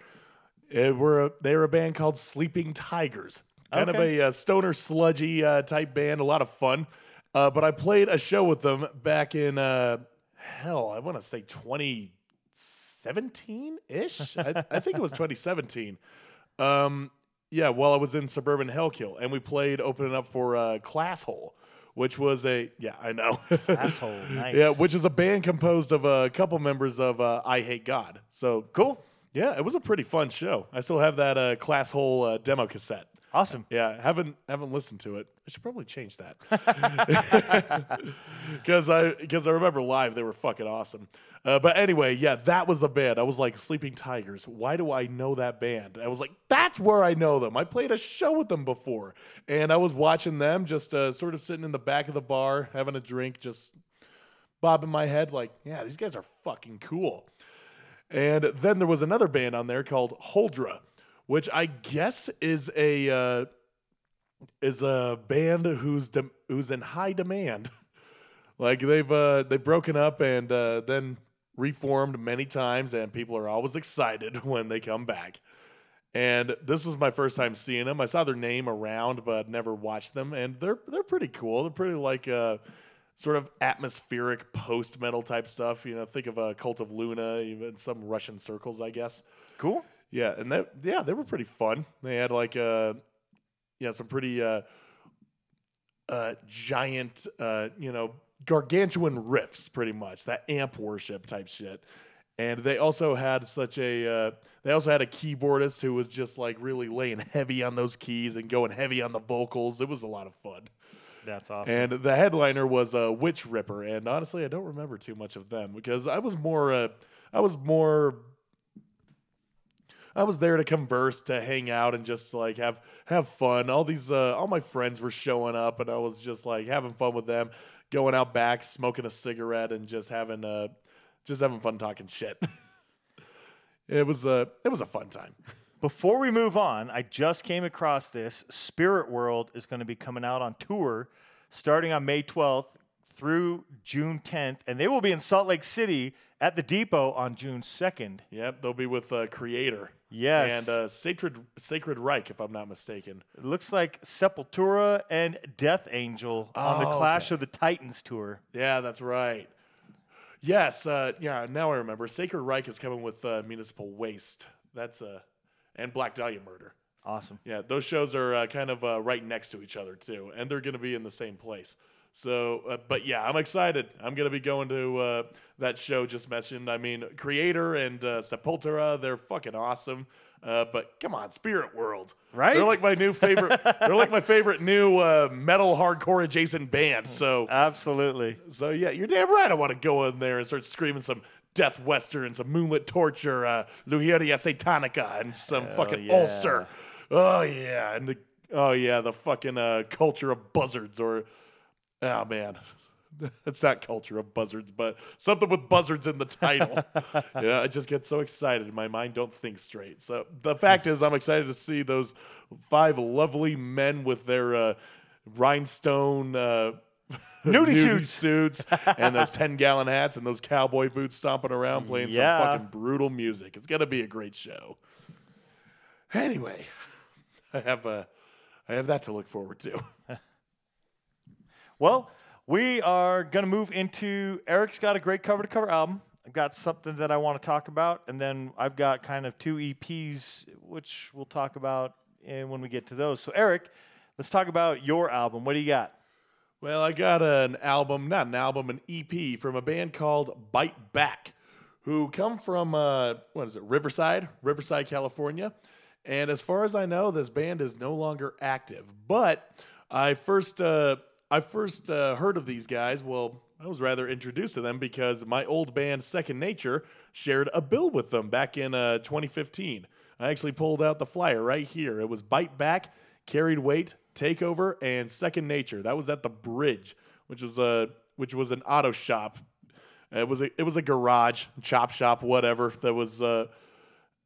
It were a, they were a band called Sleeping Tigers, kind Okay. of a uh, stoner sludgy uh, type band, a lot of fun. Uh, but I played a show with them back in uh, hell, I want to say 2017 ish. I, I think it was 2017. Um, yeah, while I was in suburban Hellkill, and we played opening up for uh, Class Hole, which was a yeah, I know, Asshole. Nice. yeah, which is a band composed of a couple members of uh, I Hate God. So cool. yeah, it was a pretty fun show. I still have that uh, Class Hole uh, demo cassette. Awesome. Yeah, haven't haven't listened to it. I should probably change that because I because I remember live they were fucking awesome. Uh, but anyway, yeah, that was the band. I was like Sleeping Tigers. Why do I know that band? I was like, that's where I know them. I played a show with them before, and I was watching them just uh, sort of sitting in the back of the bar having a drink, just bobbing my head like, yeah, these guys are fucking cool. And then there was another band on there called Huldra, which I guess is a uh, is a band who's de- who's in high demand. like they've uh, they've broken up and uh, then reformed many times, and people are always excited when they come back. And this was my first time seeing them. I saw their name around, but never watched them. And they're they're pretty cool. They're pretty like uh, sort of atmospheric post metal type stuff. You know, think of a Cult of Luna, even some Russian circles, I guess. Cool. Yeah, and that yeah, they were pretty fun. They had like uh yeah, some pretty uh uh giant uh you know gargantuan riffs pretty much. That amp worship type shit. And they also had such a uh they also had a keyboardist who was just like really laying heavy on those keys and going heavy on the vocals. It was a lot of fun. That's awesome. And the headliner was uh, Witch Ripper, and honestly, I don't remember too much of them because I was more, uh, I was more, I was there to converse, to hang out, and just like have have fun. All these, uh, all my friends were showing up, and I was just like having fun with them, going out back, smoking a cigarette, and just having, uh, just having fun talking shit. it was a, it was a fun time. Before we move on, I just came across this. Spirit World is going to be coming out on tour starting on May 12th through June 10th, and they will be in Salt Lake City at the Depot on June 2nd. Yep, they'll be with uh, Kreator. Yes. and uh, Sacred Sacred Reich, if I'm not mistaken. It looks like Sepultura and Death Angel on the Oh, Klash okay. of the Titans tour. Yeah, that's right. Yes, uh, yeah. Now I remember. Sacred Reich is coming with uh, Municipal Waste. That's uh, and Black Dahlia Murder. Awesome. Yeah, those shows are uh, kind of uh, right next to each other too, and they're going to be in the same place. So, uh, but yeah, I'm excited. I'm going to be going to uh, that show just mentioned. I mean, Kreator and uh, Sepultura, they're fucking awesome. Uh, but come on, Spirit World, Right? They're like my new favorite. they're like my favorite new uh, metal hardcore adjacent band. So, Absolutely. so yeah, you're damn right. I want to go in there and start screaming some death western, some moonlit torture, uh, Lugeria Satanica, and some fucking yeah. ulcer. Oh yeah, and the oh yeah, the fucking uh, culture of buzzards, or oh man, it's not culture of buzzards, but something with buzzards in the title. yeah, I just get so excited. My mind don't think straight. So the fact is, I'm excited to see those five lovely men with their uh, rhinestone. Uh, Nudie suits. suits and those 10 gallon hats and those cowboy boots stomping around playing Yeah. some fucking brutal music. It's going to be a great show. Anyway, I have uh, I have that to look forward to. Well, we are going to move into Eric's got a great cover to cover album. I've got something that I want to talk about, and then I've got kind of two EPs, which we'll talk about when we get to those. So, Eric, let's talk about your album. What do you got? Well, I got an album, not an album, an EP from a band called Bite Back, who come from uh, what is it, Riverside, Riverside, California. And as far as I know, this band is no longer active. But I first uh, I first uh, heard of these guys. Well, I was rather introduced to them because my old band Second Nature shared a bill with them back in uh, 2015. I actually pulled out the flyer right here. It was Bite Back, Carried Weight, Takeover, and Second Nature. That was at the Bridge, which was a which was an auto shop. It was a it was a garage, chop shop, whatever. That was uh,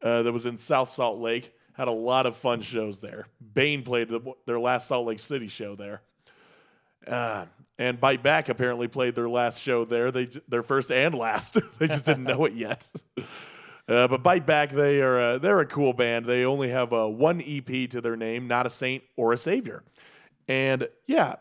uh, that was in South Salt Lake. Had a lot of fun shows there. Bane played the, their last Salt Lake City show there. Uh, and Bite Back apparently played their last show there. They their first and last. they just didn't know it yet. Uh, but Bite Back, they are uh, they're a cool band. They only have uh, one EP to their name, not a saint or a savior. And yeah,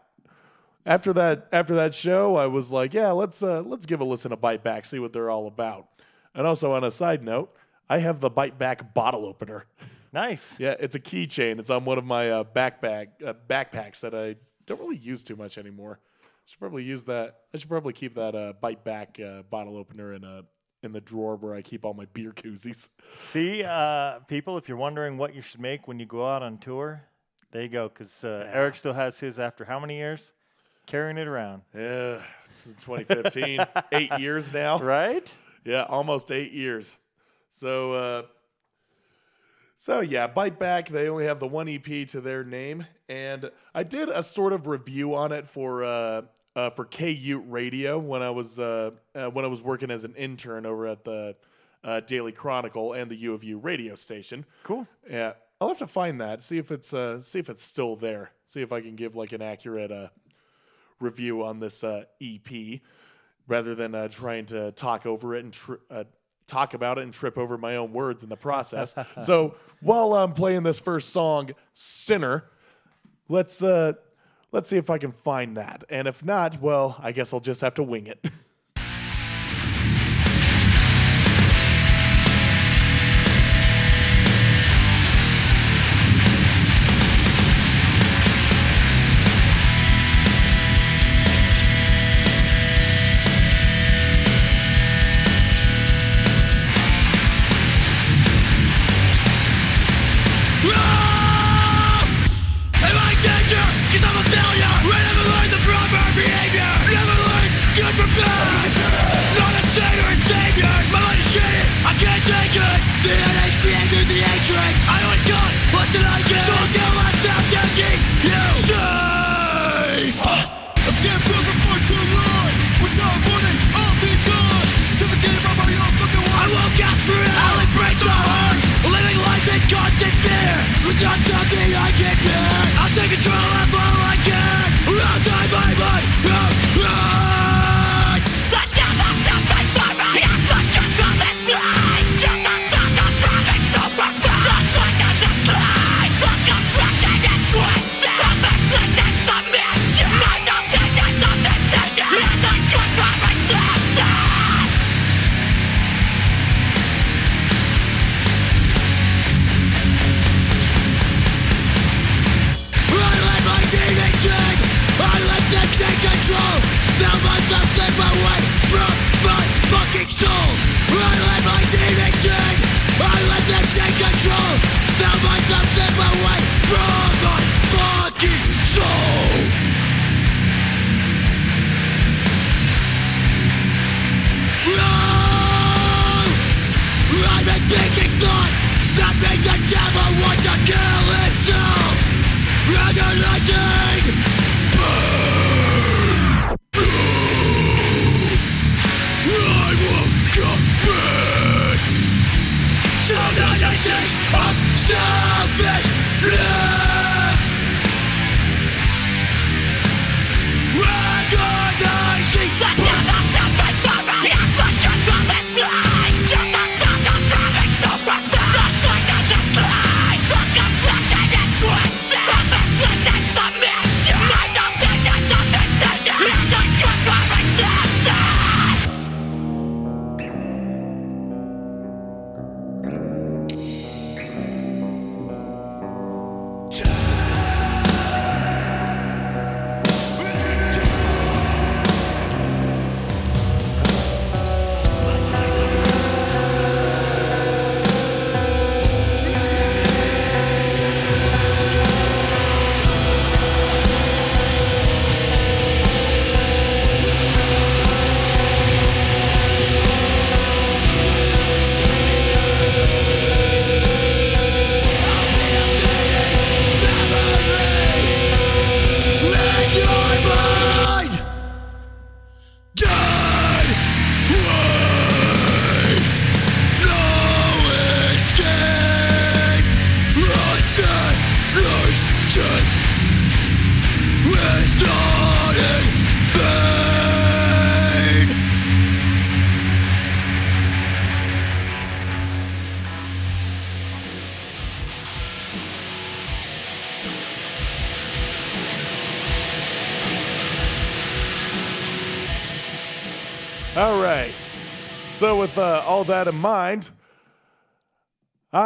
after that after that show, I was like, yeah, let's uh, let's give a listen to Bite Back, see what they're all about. And also on a side note, I have the Bite Back bottle opener. Nice. Yeah, it's a keychain. It's on one of my uh, backpack uh, backpacks that I don't really use too much anymore. Should probably use that. I should probably keep that uh, bite back uh, bottle opener in a in the drawer where I keep all my beer koozies. See, uh, people, if you're wondering what you should make when you go out on tour, there you go. Because uh, Eric still has his after how many years? Carrying it around. Yeah, since 2015, eight years now. Right? Yeah, almost eight years. So, uh, so yeah, Bite Back. They only have the one EP to their name, and I did a sort of review on it for uh, uh, for KU Radio when I was uh, uh, when I was working as an intern over at the uh, Daily Chronicle and the U of U radio station. Cool. Yeah, I'll have to find that. See if it's uh, see if it's still there. See if I can give like an accurate uh, review on this uh, EP, rather than uh, trying to talk over it and tr- uh, talk about it and trip over my own words in the process. so while I'm playing this first song, "Sinner," let's uh, let's see if I can find that. And if not, well, I guess I'll just have to wing it.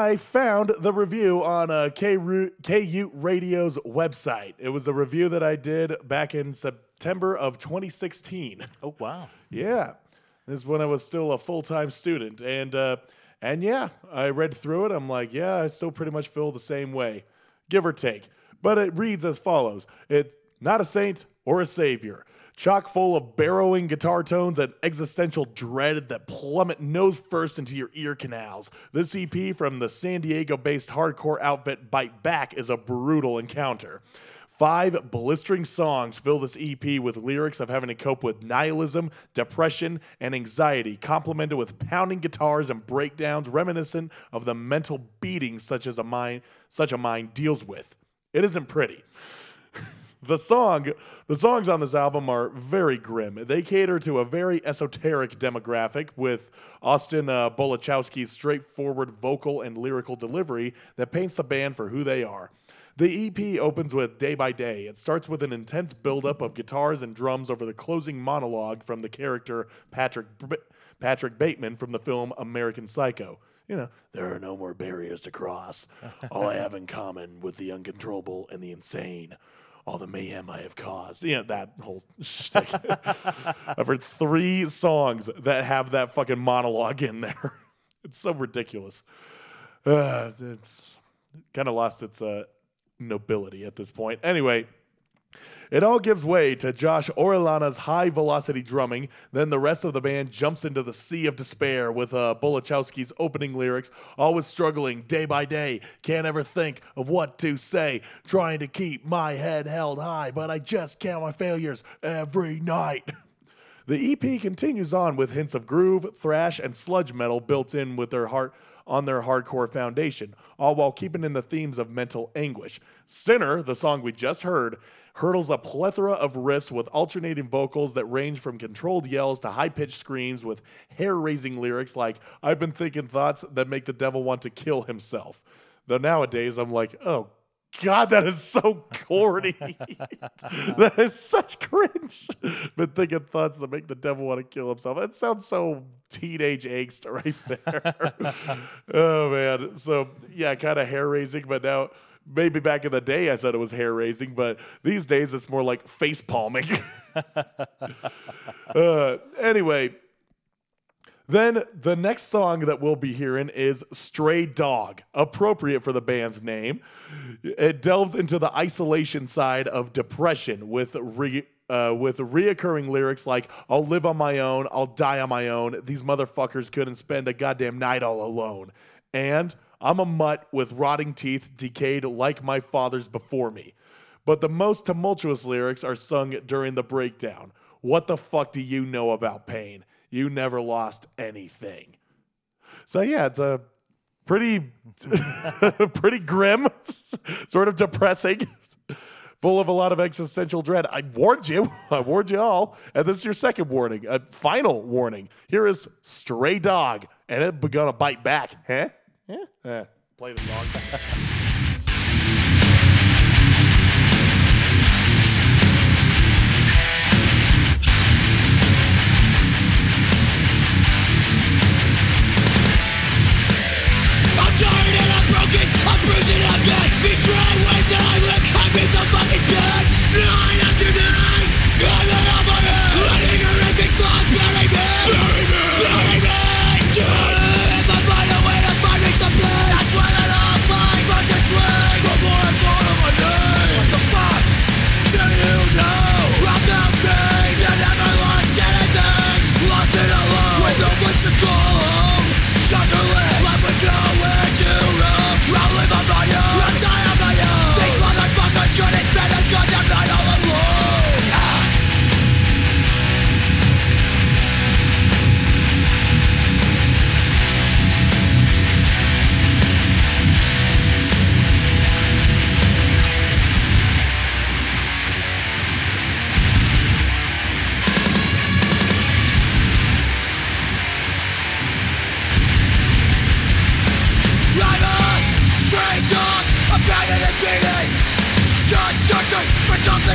I found the review on uh, KU, KU Radio's website. It was a review that I did back in September of 2016. Oh wow. Yeah, this is when I was still a full time student, and uh, and yeah, I read through it. I'm like, yeah, I still pretty much feel the same way, give or take. But it reads as follows: It's not a saint or a savior. Chock full of barrowing guitar tones and existential dread that plummet nose first into your ear canals. This EP from the San Diego based hardcore outfit Bite Back is a brutal encounter. Five blistering songs fill this EP with lyrics of having to cope with nihilism, depression, and anxiety, complemented with pounding guitars and breakdowns reminiscent of the mental beatings such as a mind such a mind deals with. It isn't pretty. The song, the songs on this album are very grim. They cater to a very esoteric demographic with Austin uh, Bolachowski's straightforward vocal and lyrical delivery that paints the band for who they are. The EP opens with Day by Day. It starts with an intense buildup of guitars and drums over the closing monologue from the character Patrick B- Patrick Bateman from the film American Psycho. You know, there are no more barriers to cross. All I have in common with the uncontrollable and the insane. All the mayhem I have caused. You know, that whole shtick. I've heard three songs that have that fucking monologue in there. It's so ridiculous. Uh, it's kind of lost its uh, nobility at this point. Anyway, it all gives way to Josh Orellana's high velocity drumming. Then the rest of the band jumps into the sea of despair with uh, Bolachowski's opening lyrics, always struggling day by day. Can't ever think of what to say. Trying to keep my head held high, but I just count my failures every night. The EP continues on with hints of groove, thrash, and sludge metal built in with their heart on their hardcore foundation, all while keeping in the themes of mental anguish. Sinner, the song we just heard, hurdles a plethora of riffs with alternating vocals that range from controlled yells to high-pitched screams with hair-raising lyrics like "I've been thinking thoughts that make the devil want to kill himself." Though nowadays I'm like, "Oh God, that is so corny. that is such cringe. Been thinking thoughts that make the devil want to kill himself. That sounds so teenage angst right there. oh man. So yeah, kind of hair raising, but now maybe back in the day I said it was hair raising, but these days it's more like face palming. uh, anyway, then the next song that we'll be hearing is Stray Dog, appropriate for the band's name. It delves into the isolation side of depression with re, uh, with reoccurring lyrics like "I'll live on my own, I'll die on my own. These motherfuckers couldn't spend a goddamn night all alone." And I'm a mutt with rotting teeth, decayed like my fathers before me. But the most tumultuous lyrics are sung during the breakdown. What the fuck do you know about pain? You never lost anything. So yeah, it's a pretty pretty grim, sort of depressing, full of a lot of existential dread. I warned you. I warned you all. And this is your second warning, a final warning. Here is Stray Dog, and it gonna bite back. Huh? Yeah. Eh, play the song. I'm tired and I'm broken. I'm bruised and I'm dead. These dry ways that I live, I've been so fucking scared. Night after night,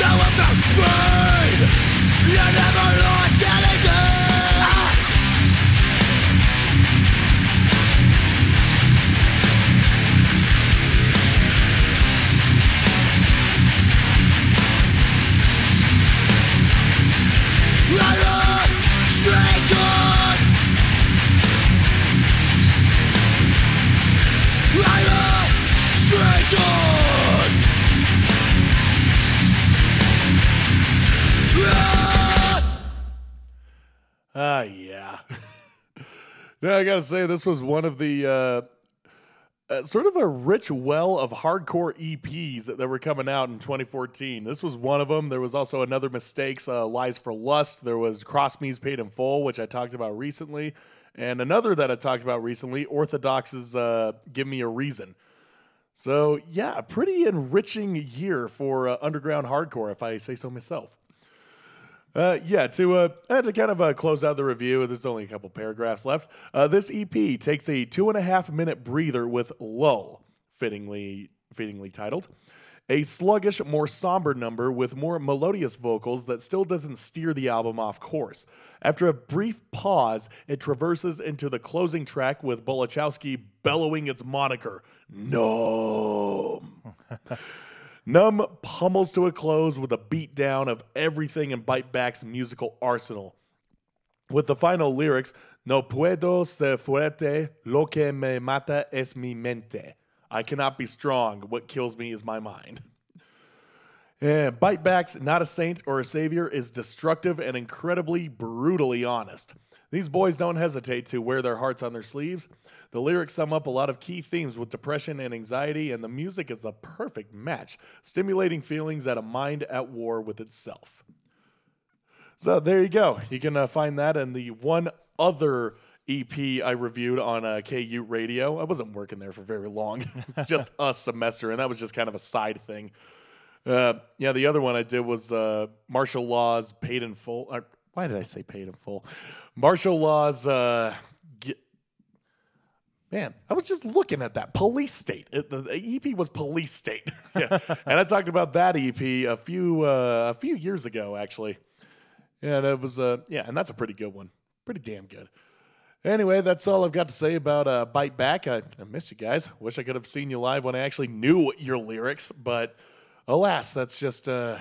you know about me? Now I gotta say, this was one of the uh, uh, sort of a rich well of hardcore EPs that, that were coming out in 2014. This was one of them. There was also another mistakes, uh, Lies for Lust. There was Cross Me's Paid in Full, which I talked about recently, and another that I talked about recently, Orthodox's uh, Give Me a Reason. So yeah, pretty enriching year for uh, underground hardcore, if I say so myself. Uh, yeah, to uh, uh, to kind of uh, close out the review, there's only a couple paragraphs left. Uh, this EP takes a two and a half minute breather with "Lull," fittingly fittingly titled, a sluggish, more somber number with more melodious vocals that still doesn't steer the album off course. After a brief pause, it traverses into the closing track with Bolachowski bellowing its moniker, "No." Numb pummels to a close with a beatdown of everything in Bite Back's musical arsenal. With the final lyrics, No puedo ser fuerte, lo que me mata es mi mente. I cannot be strong, what kills me is my mind. And Bite Back's Not a Saint or a Savior is destructive and incredibly brutally honest. These boys don't hesitate to wear their hearts on their sleeves. The lyrics sum up a lot of key themes with depression and anxiety, and the music is a perfect match, stimulating feelings at a mind at war with itself. So there you go. You can uh, find that in the one other EP I reviewed on uh, KU Radio. I wasn't working there for very long. it's just a semester, and that was just kind of a side thing. Uh, yeah, the other one I did was uh, Martial Law's Paid in Full. Why did I say Paid in Full? Martial Law's. Man, I was just looking at that police state. It, the, the EP was police state, yeah. and I talked about that EP a few uh, a few years ago, actually. And it was uh, yeah, and that's a pretty good one, pretty damn good. Anyway, that's all I've got to say about uh, Bite Back. I, I miss you guys. Wish I could have seen you live when I actually knew your lyrics, but alas, that's just uh,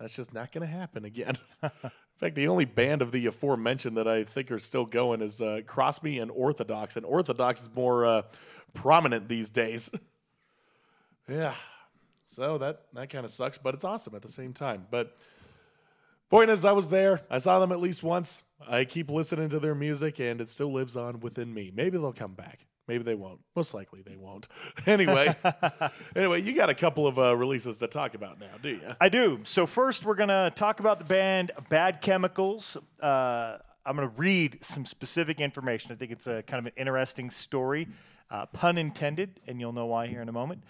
that's just not going to happen again. In fact, the only band of the aforementioned that I think are still going is uh, Crossme and Orthodox, and Orthodox is more uh, prominent these days. yeah, so that that kind of sucks, but it's awesome at the same time. But point is, I was there. I saw them at least once. I keep listening to their music, and it still lives on within me. Maybe they'll come back. Maybe they won't. Most likely they won't. Anyway, anyway, you got a couple of uh, releases to talk about now, do you? I do. So first, we're gonna talk about the band Bad Chemicals. Uh, I'm gonna read some specific information. I think it's a kind of an interesting story, uh, pun intended, and you'll know why here in a moment.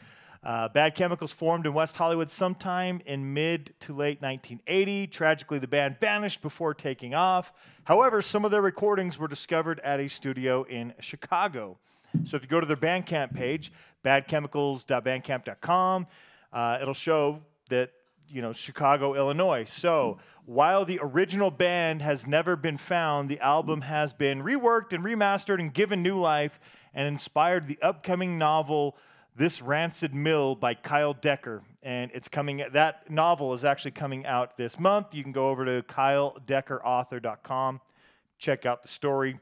Uh, Bad Chemicals formed in West Hollywood sometime in mid to late 1980. Tragically, the band vanished before taking off. However, some of their recordings were discovered at a studio in Chicago. So if you go to their Bandcamp page, badchemicals.bandcamp.com, uh, it'll show that you know Chicago, Illinois. So while the original band has never been found, the album has been reworked and remastered and given new life, and inspired the upcoming novel "This Rancid Mill" by Kyle Decker. And it's coming. That novel is actually coming out this month. You can go over to KyleDeckerAuthor.com, check out the story.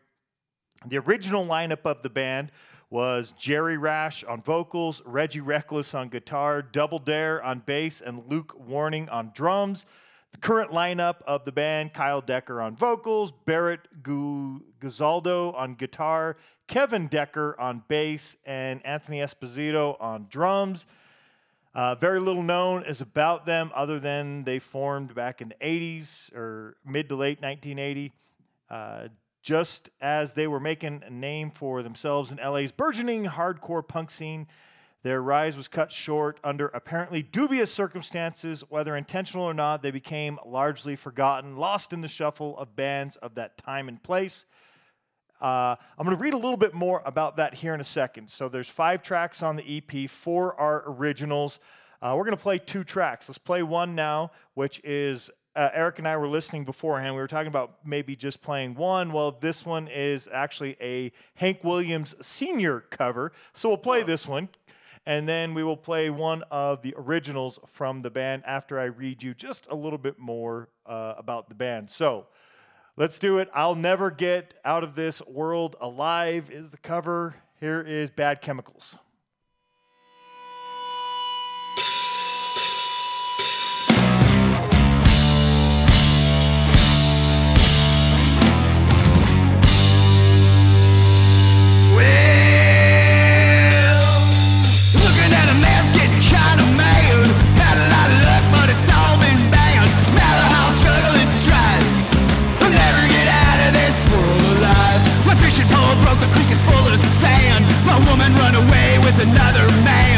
The original lineup of the band was Jerry Rash on vocals, Reggie Reckless on guitar, Double Dare on bass, and Luke Warning on drums. The current lineup of the band Kyle Decker on vocals, Barrett Gu- Guzaldo on guitar, Kevin Decker on bass, and Anthony Esposito on drums. Uh, very little known is about them other than they formed back in the 80s or mid to late 1980. Uh, just as they were making a name for themselves in LA's burgeoning hardcore punk scene, their rise was cut short under apparently dubious circumstances. Whether intentional or not, they became largely forgotten, lost in the shuffle of bands of that time and place. Uh, I'm going to read a little bit more about that here in a second. So there's five tracks on the EP, four are originals. Uh, we're going to play two tracks. Let's play one now, which is uh, Eric and I were listening beforehand. We were talking about maybe just playing one. Well, this one is actually a Hank Williams senior cover. So we'll play this one. And then we will play one of the originals from the band after I read you just a little bit more uh, about the band. So let's do it. I'll never get out of this world alive is the cover. Here is Bad Chemicals. Woman run away with another man.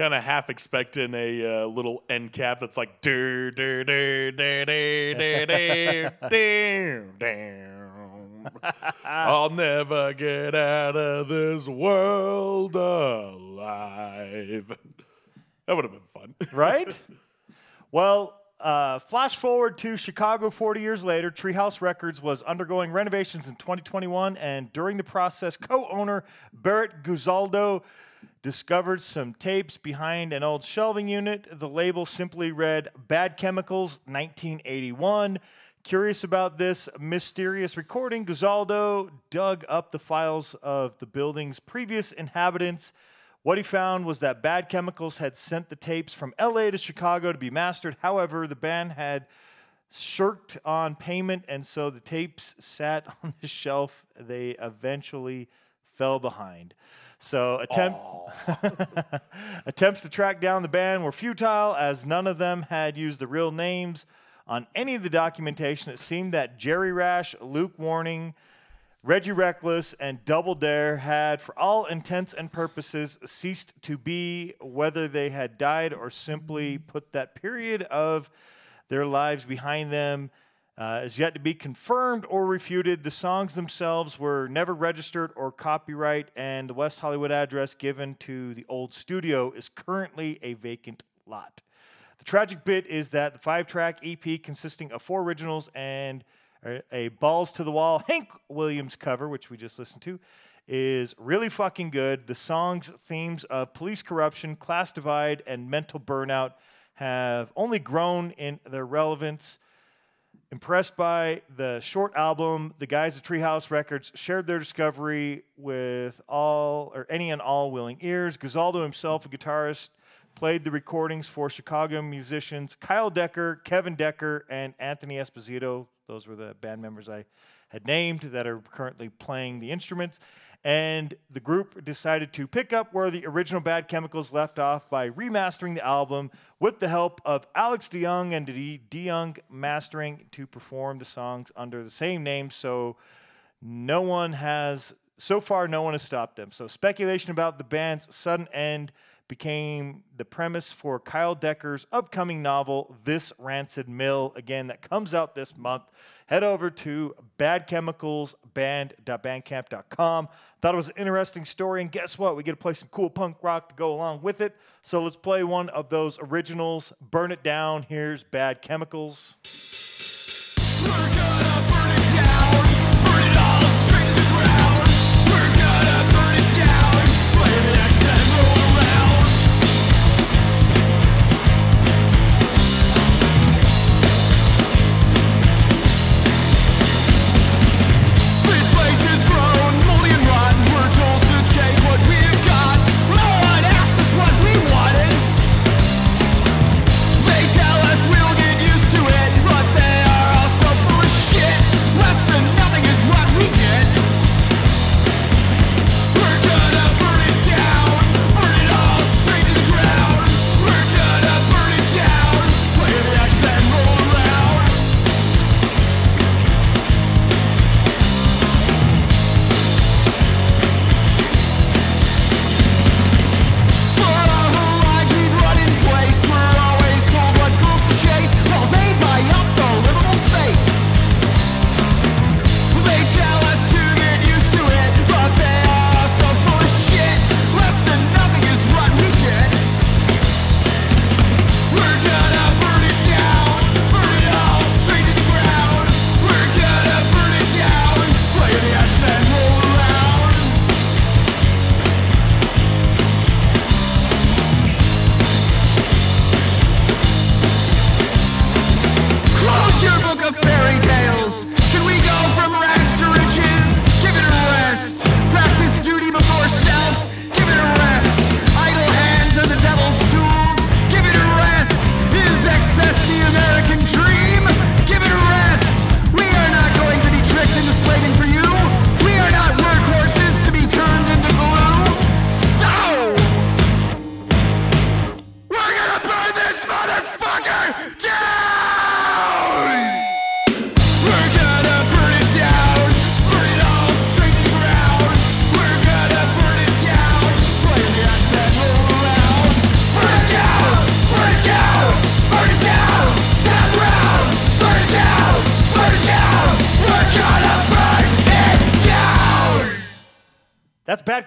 Kind of half expecting a uh, little end cap that's like dur dur dur dur dur dur dur dur. I'll never get out of this world alive. That would have been fun. right? well, uh, flash forward to Chicago 40 years later. Treehouse Records was undergoing renovations in 2021, and during the process, co owner Barrett Guzaldo discovered some tapes behind an old shelving unit. The label simply read Bad Chemicals 1981. Curious about this mysterious recording, Guzaldo dug up the files of the building's previous inhabitants. What he found was that Bad Chemicals had sent the tapes from LA to Chicago to be mastered. However, the band had shirked on payment, and so the tapes sat on the shelf. They eventually fell behind. So attempt, attempts to track down the band were futile, as none of them had used the real names on any of the documentation. It seemed that Jerry Rash, Luke Warning, Reggie Reckless and Double Dare had, for all intents and purposes, ceased to be, whether they had died or simply put that period of their lives behind them. Uh, is yet to be confirmed or refuted. The songs themselves were never registered or copyright, and the West Hollywood address given to the old studio is currently a vacant lot. The tragic bit is that the five track EP consisting of four originals and a- a balls to the wall Hank Williams cover, which we just listened to, is really fucking good. The song's themes of police corruption, class divide, and mental burnout have only grown in their relevance. Impressed by the short album, the guys at Treehouse Records shared their discovery with all or any and all willing ears. Guzaldo himself, a guitarist, played the recordings for Chicago musicians Kyle Decker, Kevin Decker, and Anthony Esposito. Those were the band members I had named that are currently playing the instruments. And the group decided to pick up where the original Bad Chemicals left off by remastering the album with the help of Alex DeYoung and DeYoung Mastering to perform the songs under the same name. So no one has, so far, no one has stopped them. So speculation about the band's sudden end became the premise for Kyle Decker's upcoming novel, This Rancid Mill, again, that comes out this month. Head over to badchemicalsband.bandcamp.com. Thought it was an interesting story, and guess what? We get to play some cool punk rock to go along with it. So let's play one of those originals. Burn it down. Here's Bad Chemicals.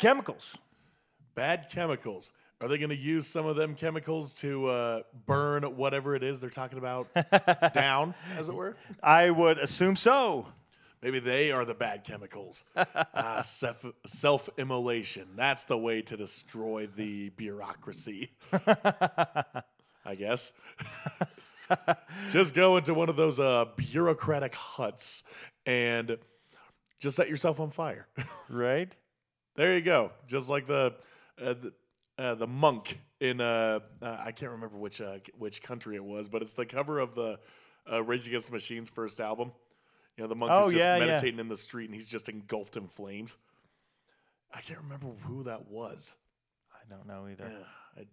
Chemicals. Bad chemicals. Are they going to use some of them chemicals to uh, burn whatever it is they're talking about down, as it were? I would assume so. Maybe they are the bad chemicals. uh, self, self-immolation. That's the way to destroy the bureaucracy. I guess. just go into one of those uh, bureaucratic huts and just set yourself on fire. Right? There you go. Just like the uh, the, uh, the monk in uh, uh, I can't remember which uh, which country it was, but it's the cover of the uh, Rage Against the Machine's first album. You know, the monk Oh, is just yeah, yeah. meditating in the street and he's just engulfed in flames. I can't remember who that was. I don't know either. Yeah, I,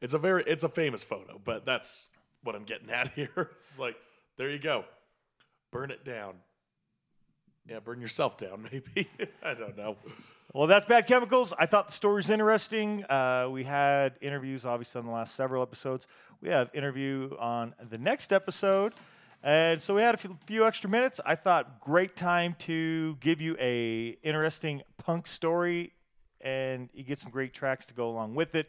it's a very it's a famous photo, but that's what I'm getting at here. It's like there you go, burn it down. Yeah, burn yourself down, maybe. I don't know. Well, that's Bad Chemicals. I thought the story's interesting. Uh, we had interviews, obviously, on the last several episodes. We have interview on the next episode. And so we had a few, few extra minutes. I thought great time to give you a interesting punk story, and you get some great tracks to go along with it.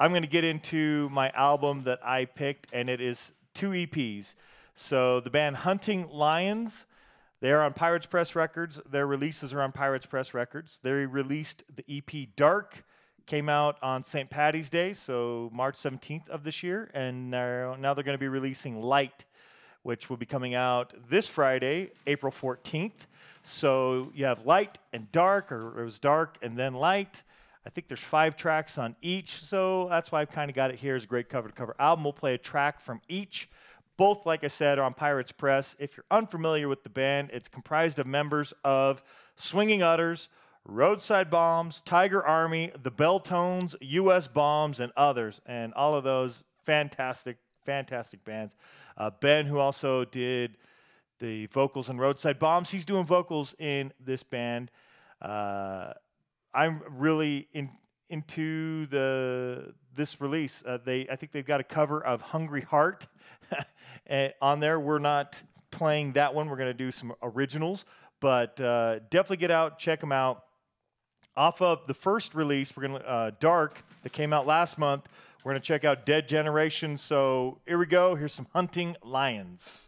I'm going to get into my album that I picked, and it is two EPs. So the band Hunting Lions, they are on Pirates Press Records. Their releases are on Pirates Press Records. They released the EP Dark, came out on St. Patty's Day, so March 17th of this year, and now, now they're going to be releasing Light, which will be coming out this Friday, April 14th. So you have Light and Dark, or it was Dark and then Light. I think there's five tracks on each, so that's why I've kind of got it here as a great cover to cover album. We'll play a track from each. Both, like I said, are on Pirates Press. If you're unfamiliar with the band, it's comprised of members of Swinging Utters, Roadside Bombs, Tiger Army, the Belltones, U.S. Bombs, and others. And all of those fantastic, fantastic bands. Uh, ben, who also did the vocals in Roadside Bombs, he's doing vocals in this band. Uh, I'm really in, into the this release. Uh, they I think they've got a cover of Hungry Heart on there. We're not playing that one. We're going to do some originals, but uh, definitely get out, check them out. Off of the first release, we're going to uh, Dark that came out last month. We're going to check out Dead Generation. So here we go. Here's some Hunting Lions.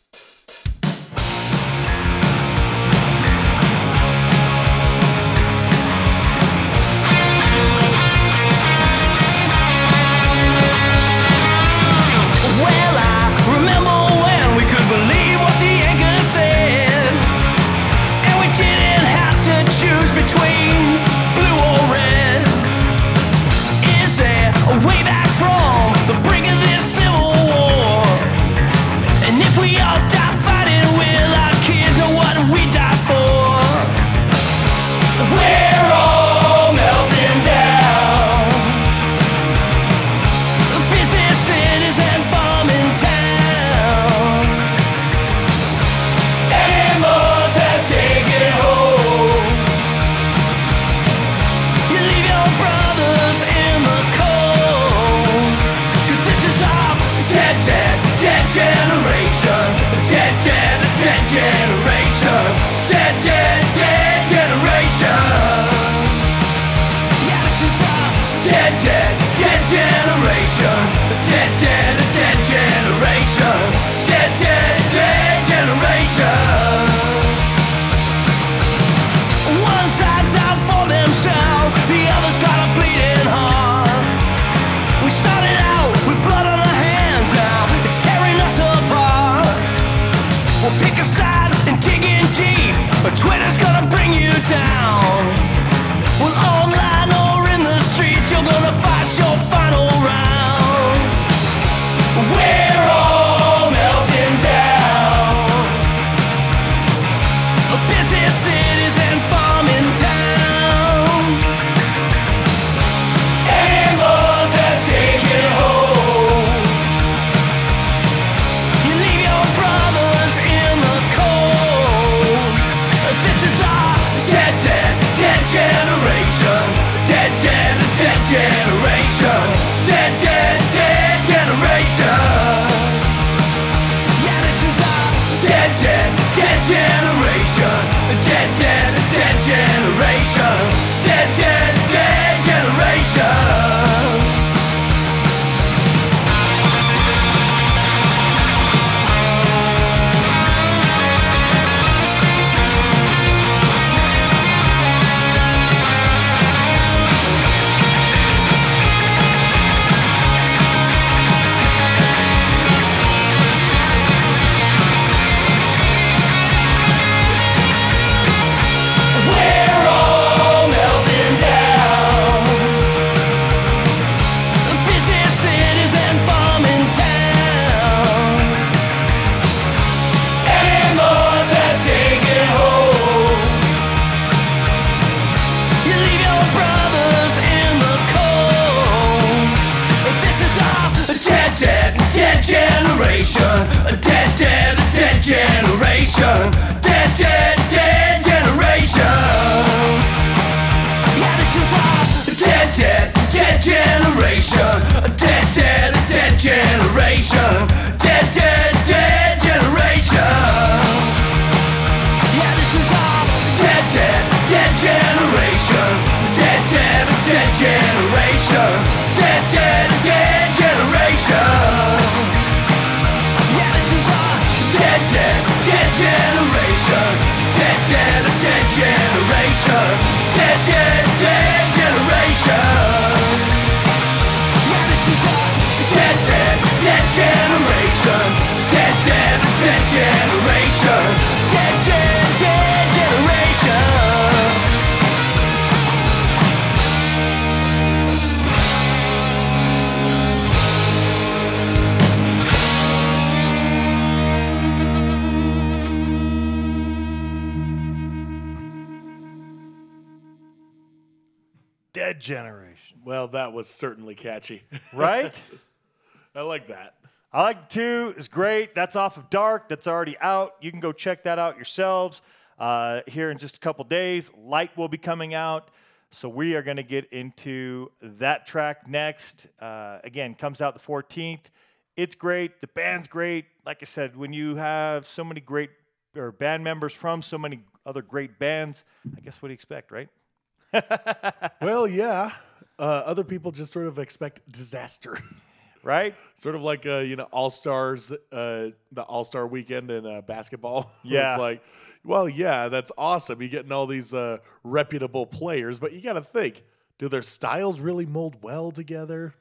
Generation. Well, that was certainly catchy. Right? I like that. I like two is great. That's off of Dark. That's already out. You can go check that out yourselves. Uh, here in just a couple days, Light will be coming out. So we are going to get into that track next. Uh, again, comes out the 14th. It's great. The band's great. Like I said, when you have so many great or band members from so many other great bands, I guess what do you expect, right? Well, yeah. Uh, other people just sort of expect disaster. Right? sort of like uh, you know All Stars, uh, the All Star weekend in uh, basketball. Yeah. it's like, well, yeah, that's awesome. You're getting all these uh, reputable players, but you got to think, do their styles really mold well together?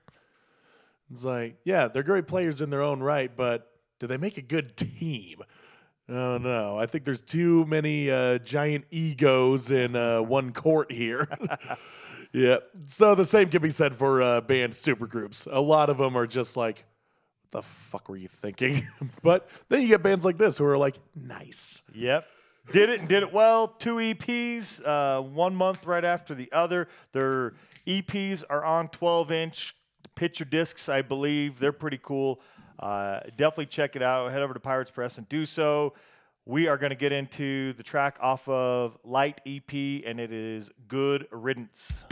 It's like, yeah, they're great players in their own right, but do they make a good team? I don't know. I think there's too many uh, giant egos in uh, one court here. yeah. So the same can be said for uh, band supergroups. A lot of them are just like, the fuck were you thinking? but then you get bands like this who are like, nice. Yep. Did it and did it well. Two EPs, uh, one month right after the other. Their EPs are on 12 inch picture discs, I believe. They're pretty cool. Uh, definitely check it out. Head over to Pirates Press and do so. We are going to get into the track off of Light EP, and it is Good Riddance.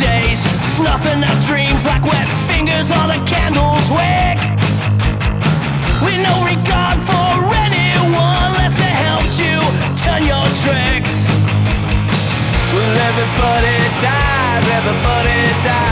Days snuffing out dreams like wet fingers on a candle's wick. With no regard for anyone unless they helped you turn your tricks. Well, everybody dies, everybody dies.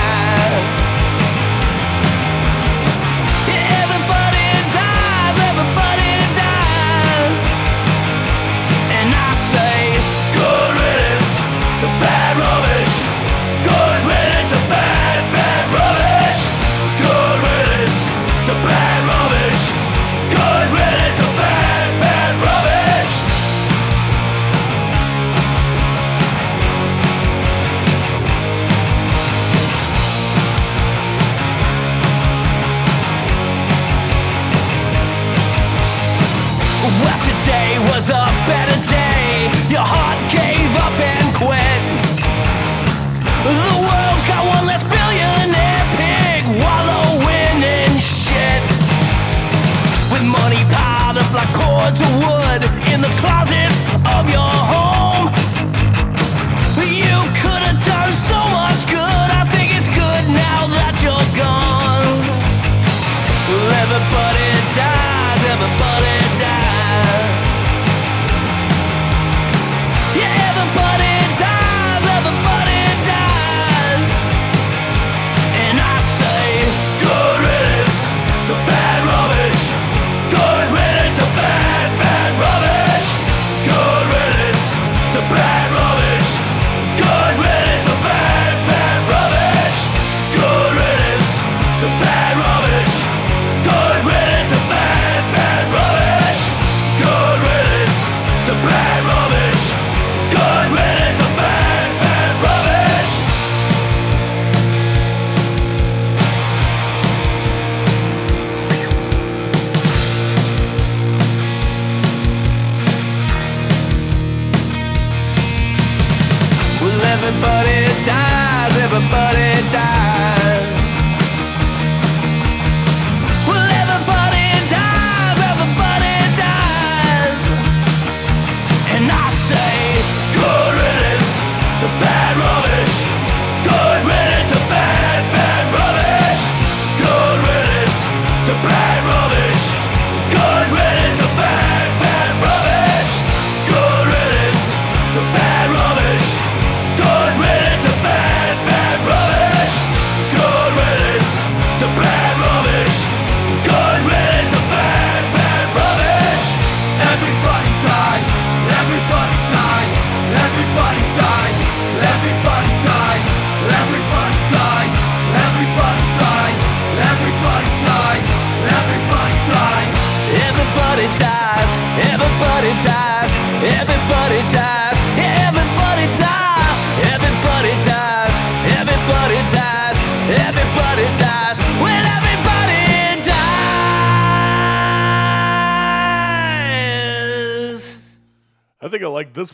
Your heart gave up and quit. The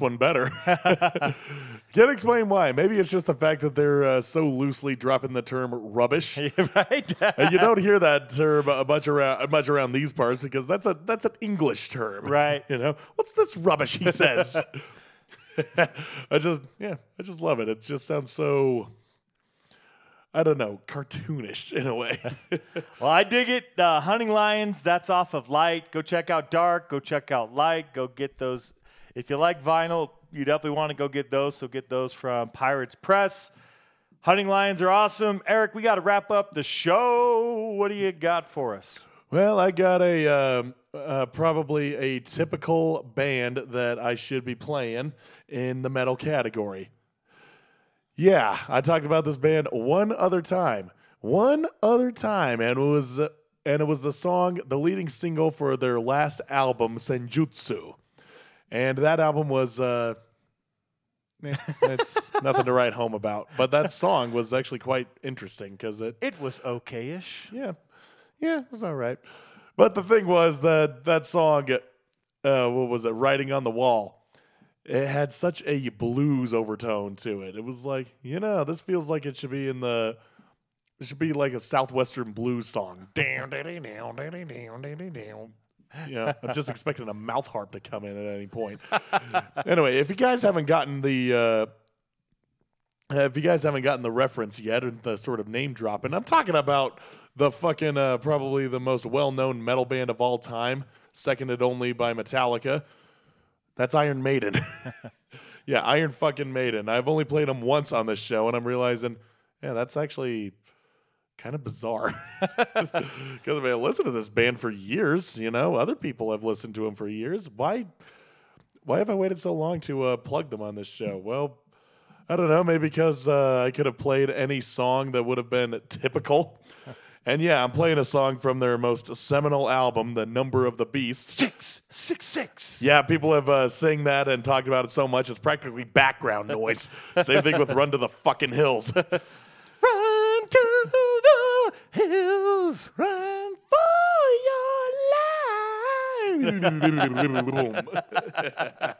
one better. Can't explain why. Maybe it's just the fact that they're uh, so loosely dropping the term rubbish. right? And you don't hear that term a much around much around these parts because that's a that's an English term, Right. You know, what's this rubbish he says? I just yeah, I just love it. It just sounds so I don't know, cartoonish in a way. well, I dig it. Uh, Hunting Lions, that's off of Light. Go check out Dark. Go check out Light. Go get those. If you like vinyl, you definitely want to go get those. So get those from Pirates Press. Hunting Lions are awesome. Eric, we got to wrap up the show. What do you got for us? well, I got a um, uh, probably a typical band that I should be playing in the metal category. Yeah, I talked about this band one other time. One other time, and it was and it was the song, the leading single for their last album, Senjutsu. And that album was uh it's nothing to write home about. But that song was actually quite interesting because it It was okay-ish. yeah. Yeah, it was all right. But the thing was that that song, uh, what was it, Writing on the Wall, it had such a blues overtone to it. It was like, you know, this feels like it should be in the, it should be like a Southwestern blues song. Down, down, down, down, down, down, down. You know, I'm just expecting a mouth harp to come in at any point. anyway, if you guys haven't gotten the, uh, if you guys haven't gotten the reference yet, and the sort of name dropping, I'm talking about the fucking uh, probably the most well-known metal band of all time, seconded only by Metallica. That's Iron Maiden. yeah, Iron fucking Maiden. I've only played them once on this show, and I'm realizing, yeah, that's actually kind of bizarre. Because I mean, I listened to this band for years. You know, other people have listened to them for years. Why? Why have I waited so long to uh, plug them on this show? Well, I don't know. Maybe because uh, I could have played any song that would have been typical. And yeah, I'm playing a song from their most seminal album, The Number of the Beast. Six, six, six. Yeah, people have uh, sang that and talked about it so much it's practically background noise. Same thing with Run to the fucking Hills. Run to the Run for your life.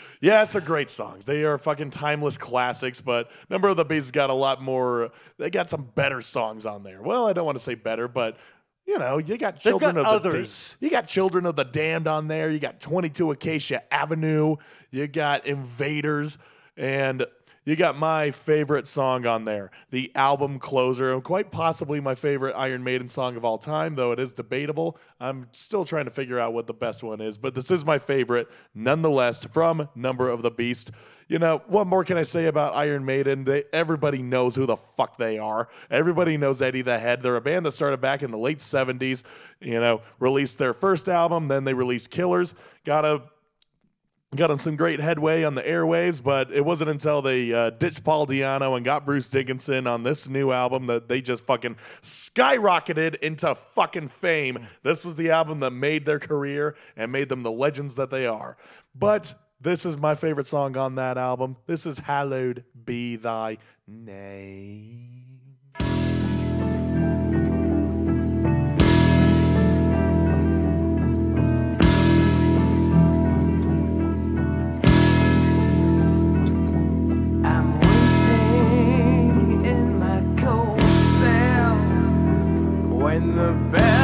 yes, they're great songs. They are fucking timeless classics, but Number of the Beast has got a lot more. They got some better songs on there. Well, I don't want to say better, but. You know, you got They've children got of the others. Da- you got children of the damned on there. You got 22 Acacia Avenue. You got Invaders, and you got my favorite song on there, the album closer, quite possibly my favorite Iron Maiden song of all time, though it is debatable. I'm still trying to figure out what the best one is, but this is my favorite nonetheless from Number of the Beast. You know, what more can I say about Iron Maiden? They, everybody knows who the fuck they are. Everybody knows Eddie the Head. They're a band that started back in the late 70s, you know, released their first album, then they released Killers, got a got them some great headway on the airwaves, but it wasn't until they uh, ditched Paul Di'Anno and got Bruce Dickinson on this new album that they just fucking skyrocketed into fucking fame. This was the album that made their career and made them the legends that they are. But this is my favorite song on that album. This is Hallowed Be Thy Name. The bell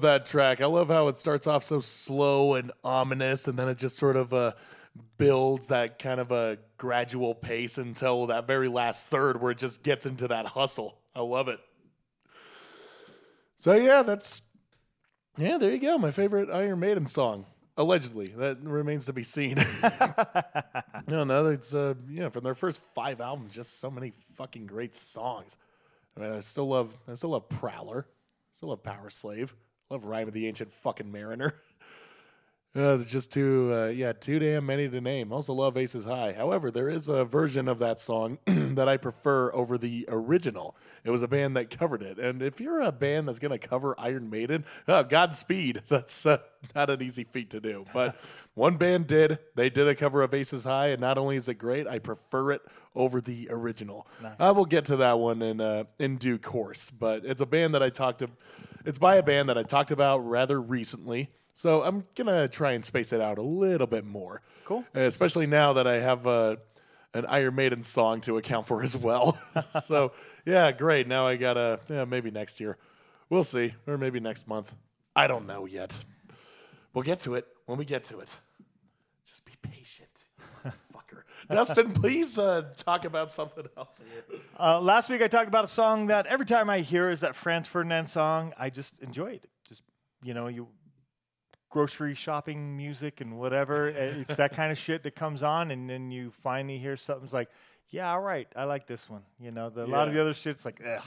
love that track. I love how it starts off so slow and ominous, and then it just sort of uh, builds that kind of a gradual pace until that very last third where it just gets into that hustle. I love it. So yeah, that's yeah. There you go. My favorite Iron Maiden song. Allegedly, that remains to be seen. no, no, it's uh, yeah, from their first five albums, just so many fucking great songs. I mean, I still love, I still love Prowler, I still love Power Slave, love Rhyme of the Ancient Fucking Mariner. Uh, there's just too, uh, yeah, too damn many to name. Also love Aces High. However, there is a version of that song that I prefer over the original. It was a band that covered it, and if you're a band that's gonna cover Iron Maiden, uh, Godspeed. That's uh, not an easy feat to do. But one band did. They did a cover of Aces High, and not only is it great, I prefer it over the original. I will get to that one in uh, in due course. But it's a band that I talked to. It's by a band that I talked about rather recently. So I'm gonna try and space it out a little bit more. Cool. Uh, especially now that I have uh, an Iron Maiden song to account for as well. so yeah, great. Now I gotta yeah maybe next year. We'll see, or maybe next month. I don't know yet. We'll get to it when we get to it. Just be patient, you fucker. Dustin, please uh, talk about something else. Uh, last week I talked about a song that every time I hear is that Franz Ferdinand song, I just enjoy it. Just you know, you grocery shopping music and whatever. uh, it's that kind of shit that comes on, and then you finally hear something's like, yeah, all right, I like this one. You know, the, a lot of the other shit's like, ugh.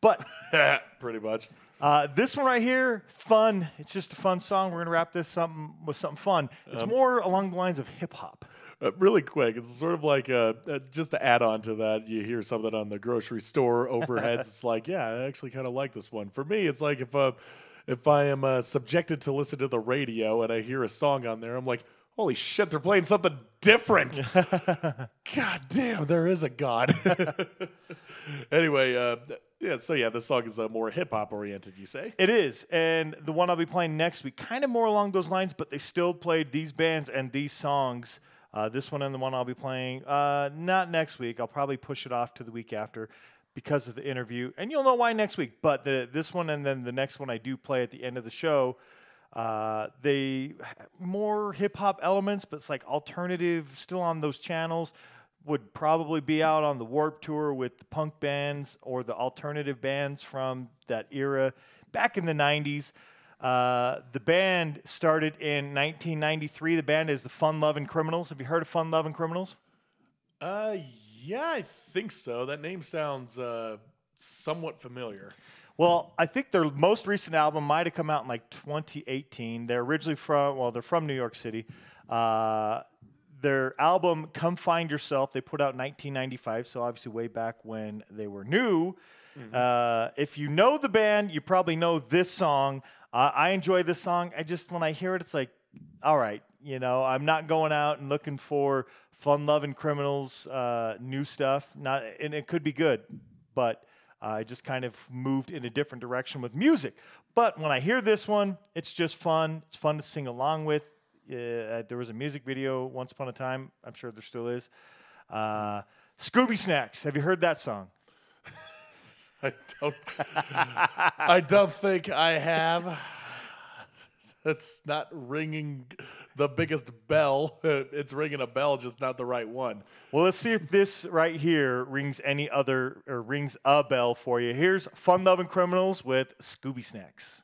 But Pretty much. Uh, this one right here, fun. It's just a fun song. We're gonna wrap this something with something fun. It's more along the lines of hip hop. Uh, really quick, it's sort of like uh, uh, just to add on to that, you hear something on the grocery store overheads. it's like, yeah, I actually kind of like this one. For me, it's like if uh, if I am uh, subjected to listen to the radio and I hear a song on there, I'm like, holy shit, they're playing something different. god damn, there is a god. anyway, uh, yeah, so yeah, this song is uh, more hip hop oriented. You say? It is, and the one I'll be playing next week, kind of more along those lines, but they still played these bands and these songs. Uh, this one and the one I'll be playing, uh, not next week. I'll probably push it off to the week after because of the interview, and you'll know why next week. But the this one and then the next one I do play at the end of the show. Uh, they more hip hop elements, but it's like alternative, still on those channels. Would probably be out on the Warp Tour with the punk bands or the alternative bands from that era back in the 90s. Uh, the band started in 1993. The band is the Fun Lovin' Criminals. Have you heard of Fun Lovin' Criminals? Uh, yeah, I think so. That name sounds uh, somewhat familiar. Well, I think their most recent album might have come out in like 2018. They're originally from, well, they're from New York City. Uh, their album "Come Find Yourself" they put out in 1995, so obviously way back when they were new. Uh, if you know the band, you probably know this song. Uh, I enjoy this song. I just when I hear it, it's like, all right, you know, I'm not going out and looking for fun-loving criminals, uh, new stuff. Not, and it could be good, but I just kind of moved in a different direction with music. But when I hear this one, it's just fun. It's fun to sing along with. Uh, there was a music video once upon a time. I'm sure there still is. Uh, Scooby Snacks. Have you heard that song? I don't. I don't think I have. It's not ringing the biggest bell. It's ringing a bell, just not the right one. Well, let's see if this right here rings any other or rings a bell for you. Here's Fun Lovin' Criminals with Scooby Snacks.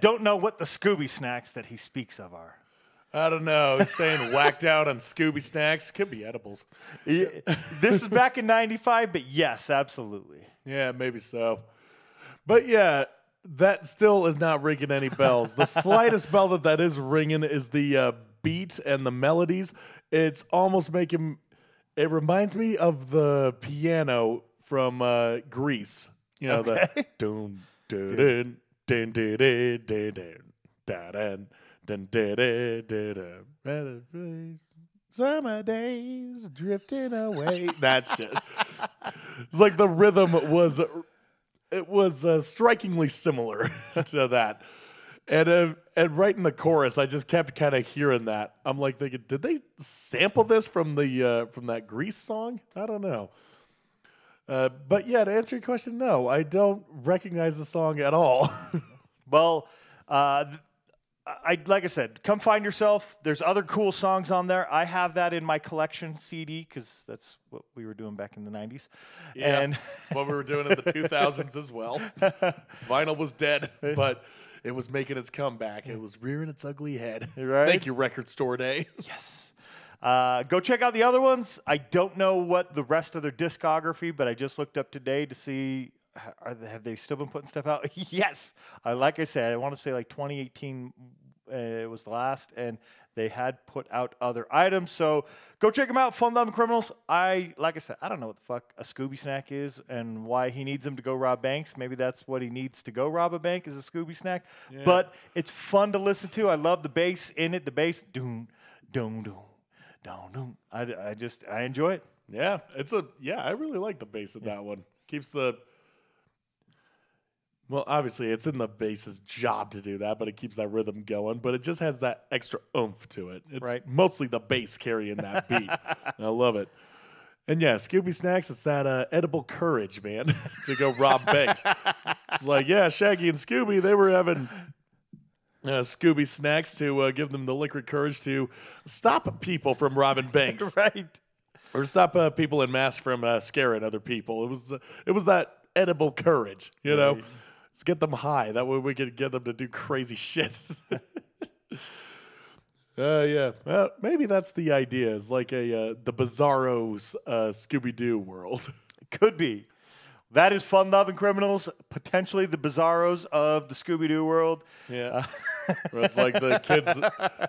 Don't know what the Scooby snacks that he speaks of are. I don't know. He's saying whacked out on Scooby snacks. Could be edibles. this is back in 95, but yes, absolutely. Yeah, maybe so. But yeah, that still is not ringing any bells. The slightest bell that that is ringing is the uh, beat and the melodies. It's almost making. It reminds me of the piano from uh, Grease. You know the dun dun dun dun dun dun dun dun dun dun dun dun dun dun Summer days drifting away. That shit. It's like the rhythm was it was uh, strikingly similar to that. And uh, and right in the chorus, I just kept kind of hearing that. I'm like thinking, did they sample this from the uh, from that Grease song? I don't know. Uh, but yeah, to answer your question, no, I don't recognize the song at all. Well, uh, th- I like I said, come find yourself. There's other cool songs on there. I have that in my collection CD because that's what we were doing back in the '90s. And It's what we were doing in the 2000s as well. Vinyl was dead, but it was making its comeback. It was rearing its ugly head. Right. Thank you, Record Store Day. yes, uh, go check out the other ones. I don't know what the rest of their discography, but I just looked up today to see. Are they, have they still been putting stuff out? yes. Uh, like I said, I want to say like 2018 uh, it was the last, and they had put out other items. So go check them out. Fun Lovin' Criminals. I like I said, I don't know what the fuck a Scooby snack is and why he needs them to go rob banks. Maybe that's what he needs to go rob a bank is a Scooby snack. But it's fun to listen to. I love the bass in it. The bass, doom, doom, doom, doom, doom. I, I just I enjoy it. Yeah, it's a yeah. I really like the bass in that one. Keeps the well, obviously it's in the bass's job to do that, but it keeps that rhythm going. But it just has that extra oomph to it. It's Right. mostly the bass carrying that beat. I love it. And yeah, Scooby Snacks, it's that uh, edible courage, man, to go rob banks. It's like, yeah, Shaggy and Scooby, they were having uh, Scooby Snacks to uh, give them the liquid courage to stop people from robbing banks right. or stop uh, people in mass from uh, scaring other people. It was uh, it was that edible courage, you know. Let's get them high. That way we could get them to do crazy shit. Uh, yeah. Maybe that's the idea. Is like a uh, the Bizarro uh, Scooby Doo world. Could be. That is Fun Lovin' Criminals, potentially the Bizarros of the Scooby Doo world. Yeah. Where it's like the kids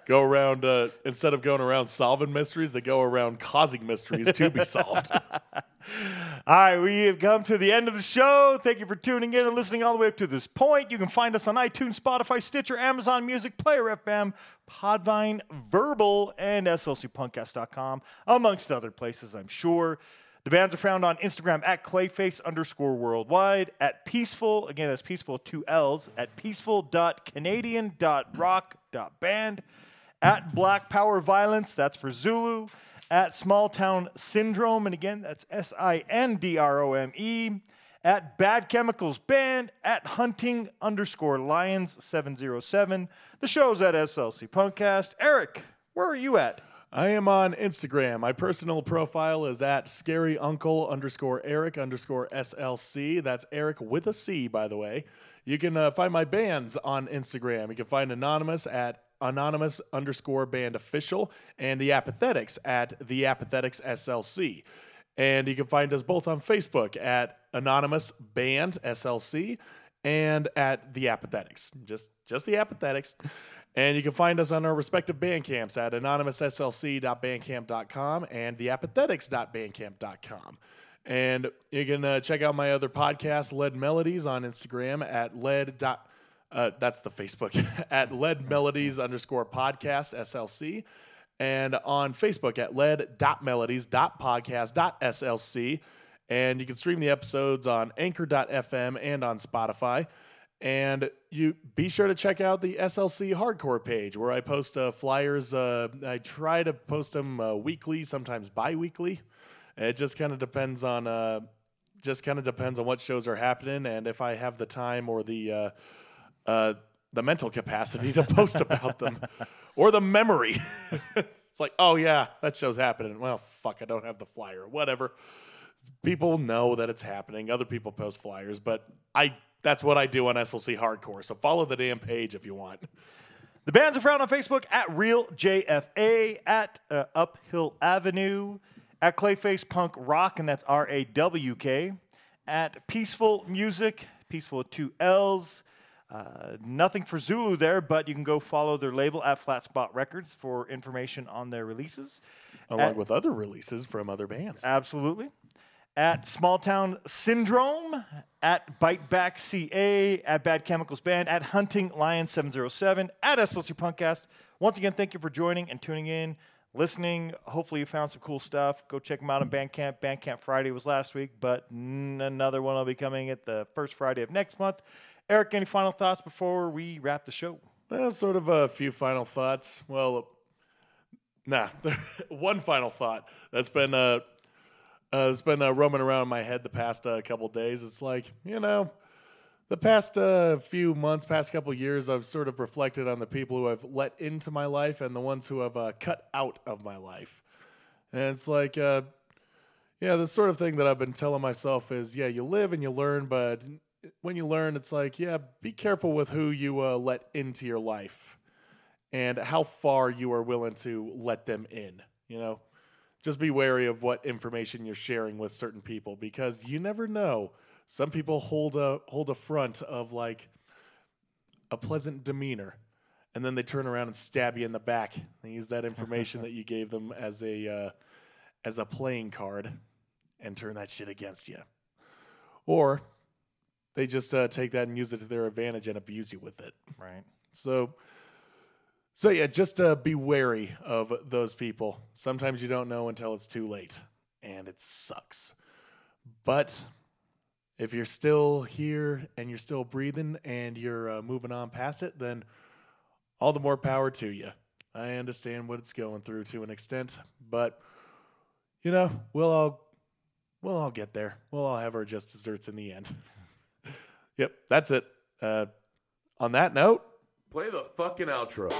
go around uh, instead of going around solving mysteries, they go around causing mysteries to be solved. All right, we have come to the end of the show. Thank you for tuning in and listening all the way up to this point. You can find us on iTunes, Spotify, Stitcher, Amazon Music, Player FM, Podvine, Verbal, and SLCPunkcast.com, amongst other places, I'm sure. The bands are found on Instagram at clayface underscore worldwide, at peacefull, again, that's peacefull, two L's, at peacefull.canadian.rock.band, at Black Power Violence, that's for Zulu, at Small Town Sindrome, and again, that's S I N D R O M E, at Bad Chemicals Band, at Hunting underscore Lions 707. The show's at SLC Punkcast. Eric, where are you at? I am on Instagram. My personal profile is at scary uncle underscore Eric underscore SLC. That's Eric with a C, by the way. You can uh, find my bands on Instagram. You can find Anonymous at anonymous underscore band official and the apathetics at the apathetics SLC. And you can find us both on Facebook at anonymous band SLC and at the apathetics. Just just the apathetics. And you can find us on our respective band camps at anonymoussLC.bandcamp.com and theapathetics.bandcamp.com. And you can uh, check out my other podcast, Lead Melodies, on Instagram at lead. Dot, uh, that's the Facebook at lead melodies underscore podcast SLC. And on Facebook at lead.melodies.podcast.slc. And you can stream the episodes on anchor.fm and on Spotify. And you be sure to check out the SLC Hardcore page where I post uh, flyers. Uh, I try to post them uh, weekly, sometimes bi-weekly. It just kind of depends on uh, just kind of depends on what shows are happening and if I have the time or the uh, uh, the mental capacity to post about them or the memory. it's like, oh yeah, that show's happening. Well, fuck, I don't have the flyer. Whatever. People know that it's happening. Other people post flyers, but I that's what I do on SLC Hardcore. So follow the damn page if you want. The bands are found on Facebook at Real JFA, at uh, Uphill Avenue, at Clayface Punk Rock, and that's R A W K, at Peacefull Music, Peacefull with two L's. Uh, nothing for Zulu there, but you can go follow their label at Flat Spot Records for information on their releases. Along At- with other releases from other bands. Absolutely. At Small Town Sindrome, at Bite Back CA, at Bad Chemicals Band, at Hunting Lion 707, at SLC Punkcast. Once again, thank you for joining and tuning in, listening. Hopefully, you found some cool stuff. Go check them out on Bandcamp. Bandcamp Friday was last week, but another one will be coming at the first Friday of next month. Eric, any final thoughts before we wrap the show? Well, sort of a few final thoughts. Well, nah, one final thought that's been uh, uh it's been uh, roaming around in my head the past uh, couple days. It's like you know, the past uh, few months, past couple years, I've sort of reflected on the people who I've let into my life and the ones who have uh, cut out of my life, and it's like. Uh, yeah, the sort of thing that I've been telling myself is, yeah, you live and you learn, but when you learn, it's like, yeah, be careful with who you uh, let into your life and how far you are willing to let them in. You know, just be wary of what information you're sharing with certain people because you never know. Some people hold a hold a front of like a pleasant demeanor, and then they turn around and stab you in the back. They use that information that you gave them as a uh, as a playing card and turn that shit against you. Or they just uh, take that and use it to their advantage and abuse you with it. Right. So, so yeah, just uh, be wary of those people. Sometimes you don't know until it's too late, and it sucks. But if you're still here and you're still breathing and you're uh, moving on past it, then all the more power to you. I understand what it's going through to an extent, but you know, we'll all we'll all get there. We'll all have our just desserts in the end. yep, that's it. Uh, on that note, Play the fucking outro.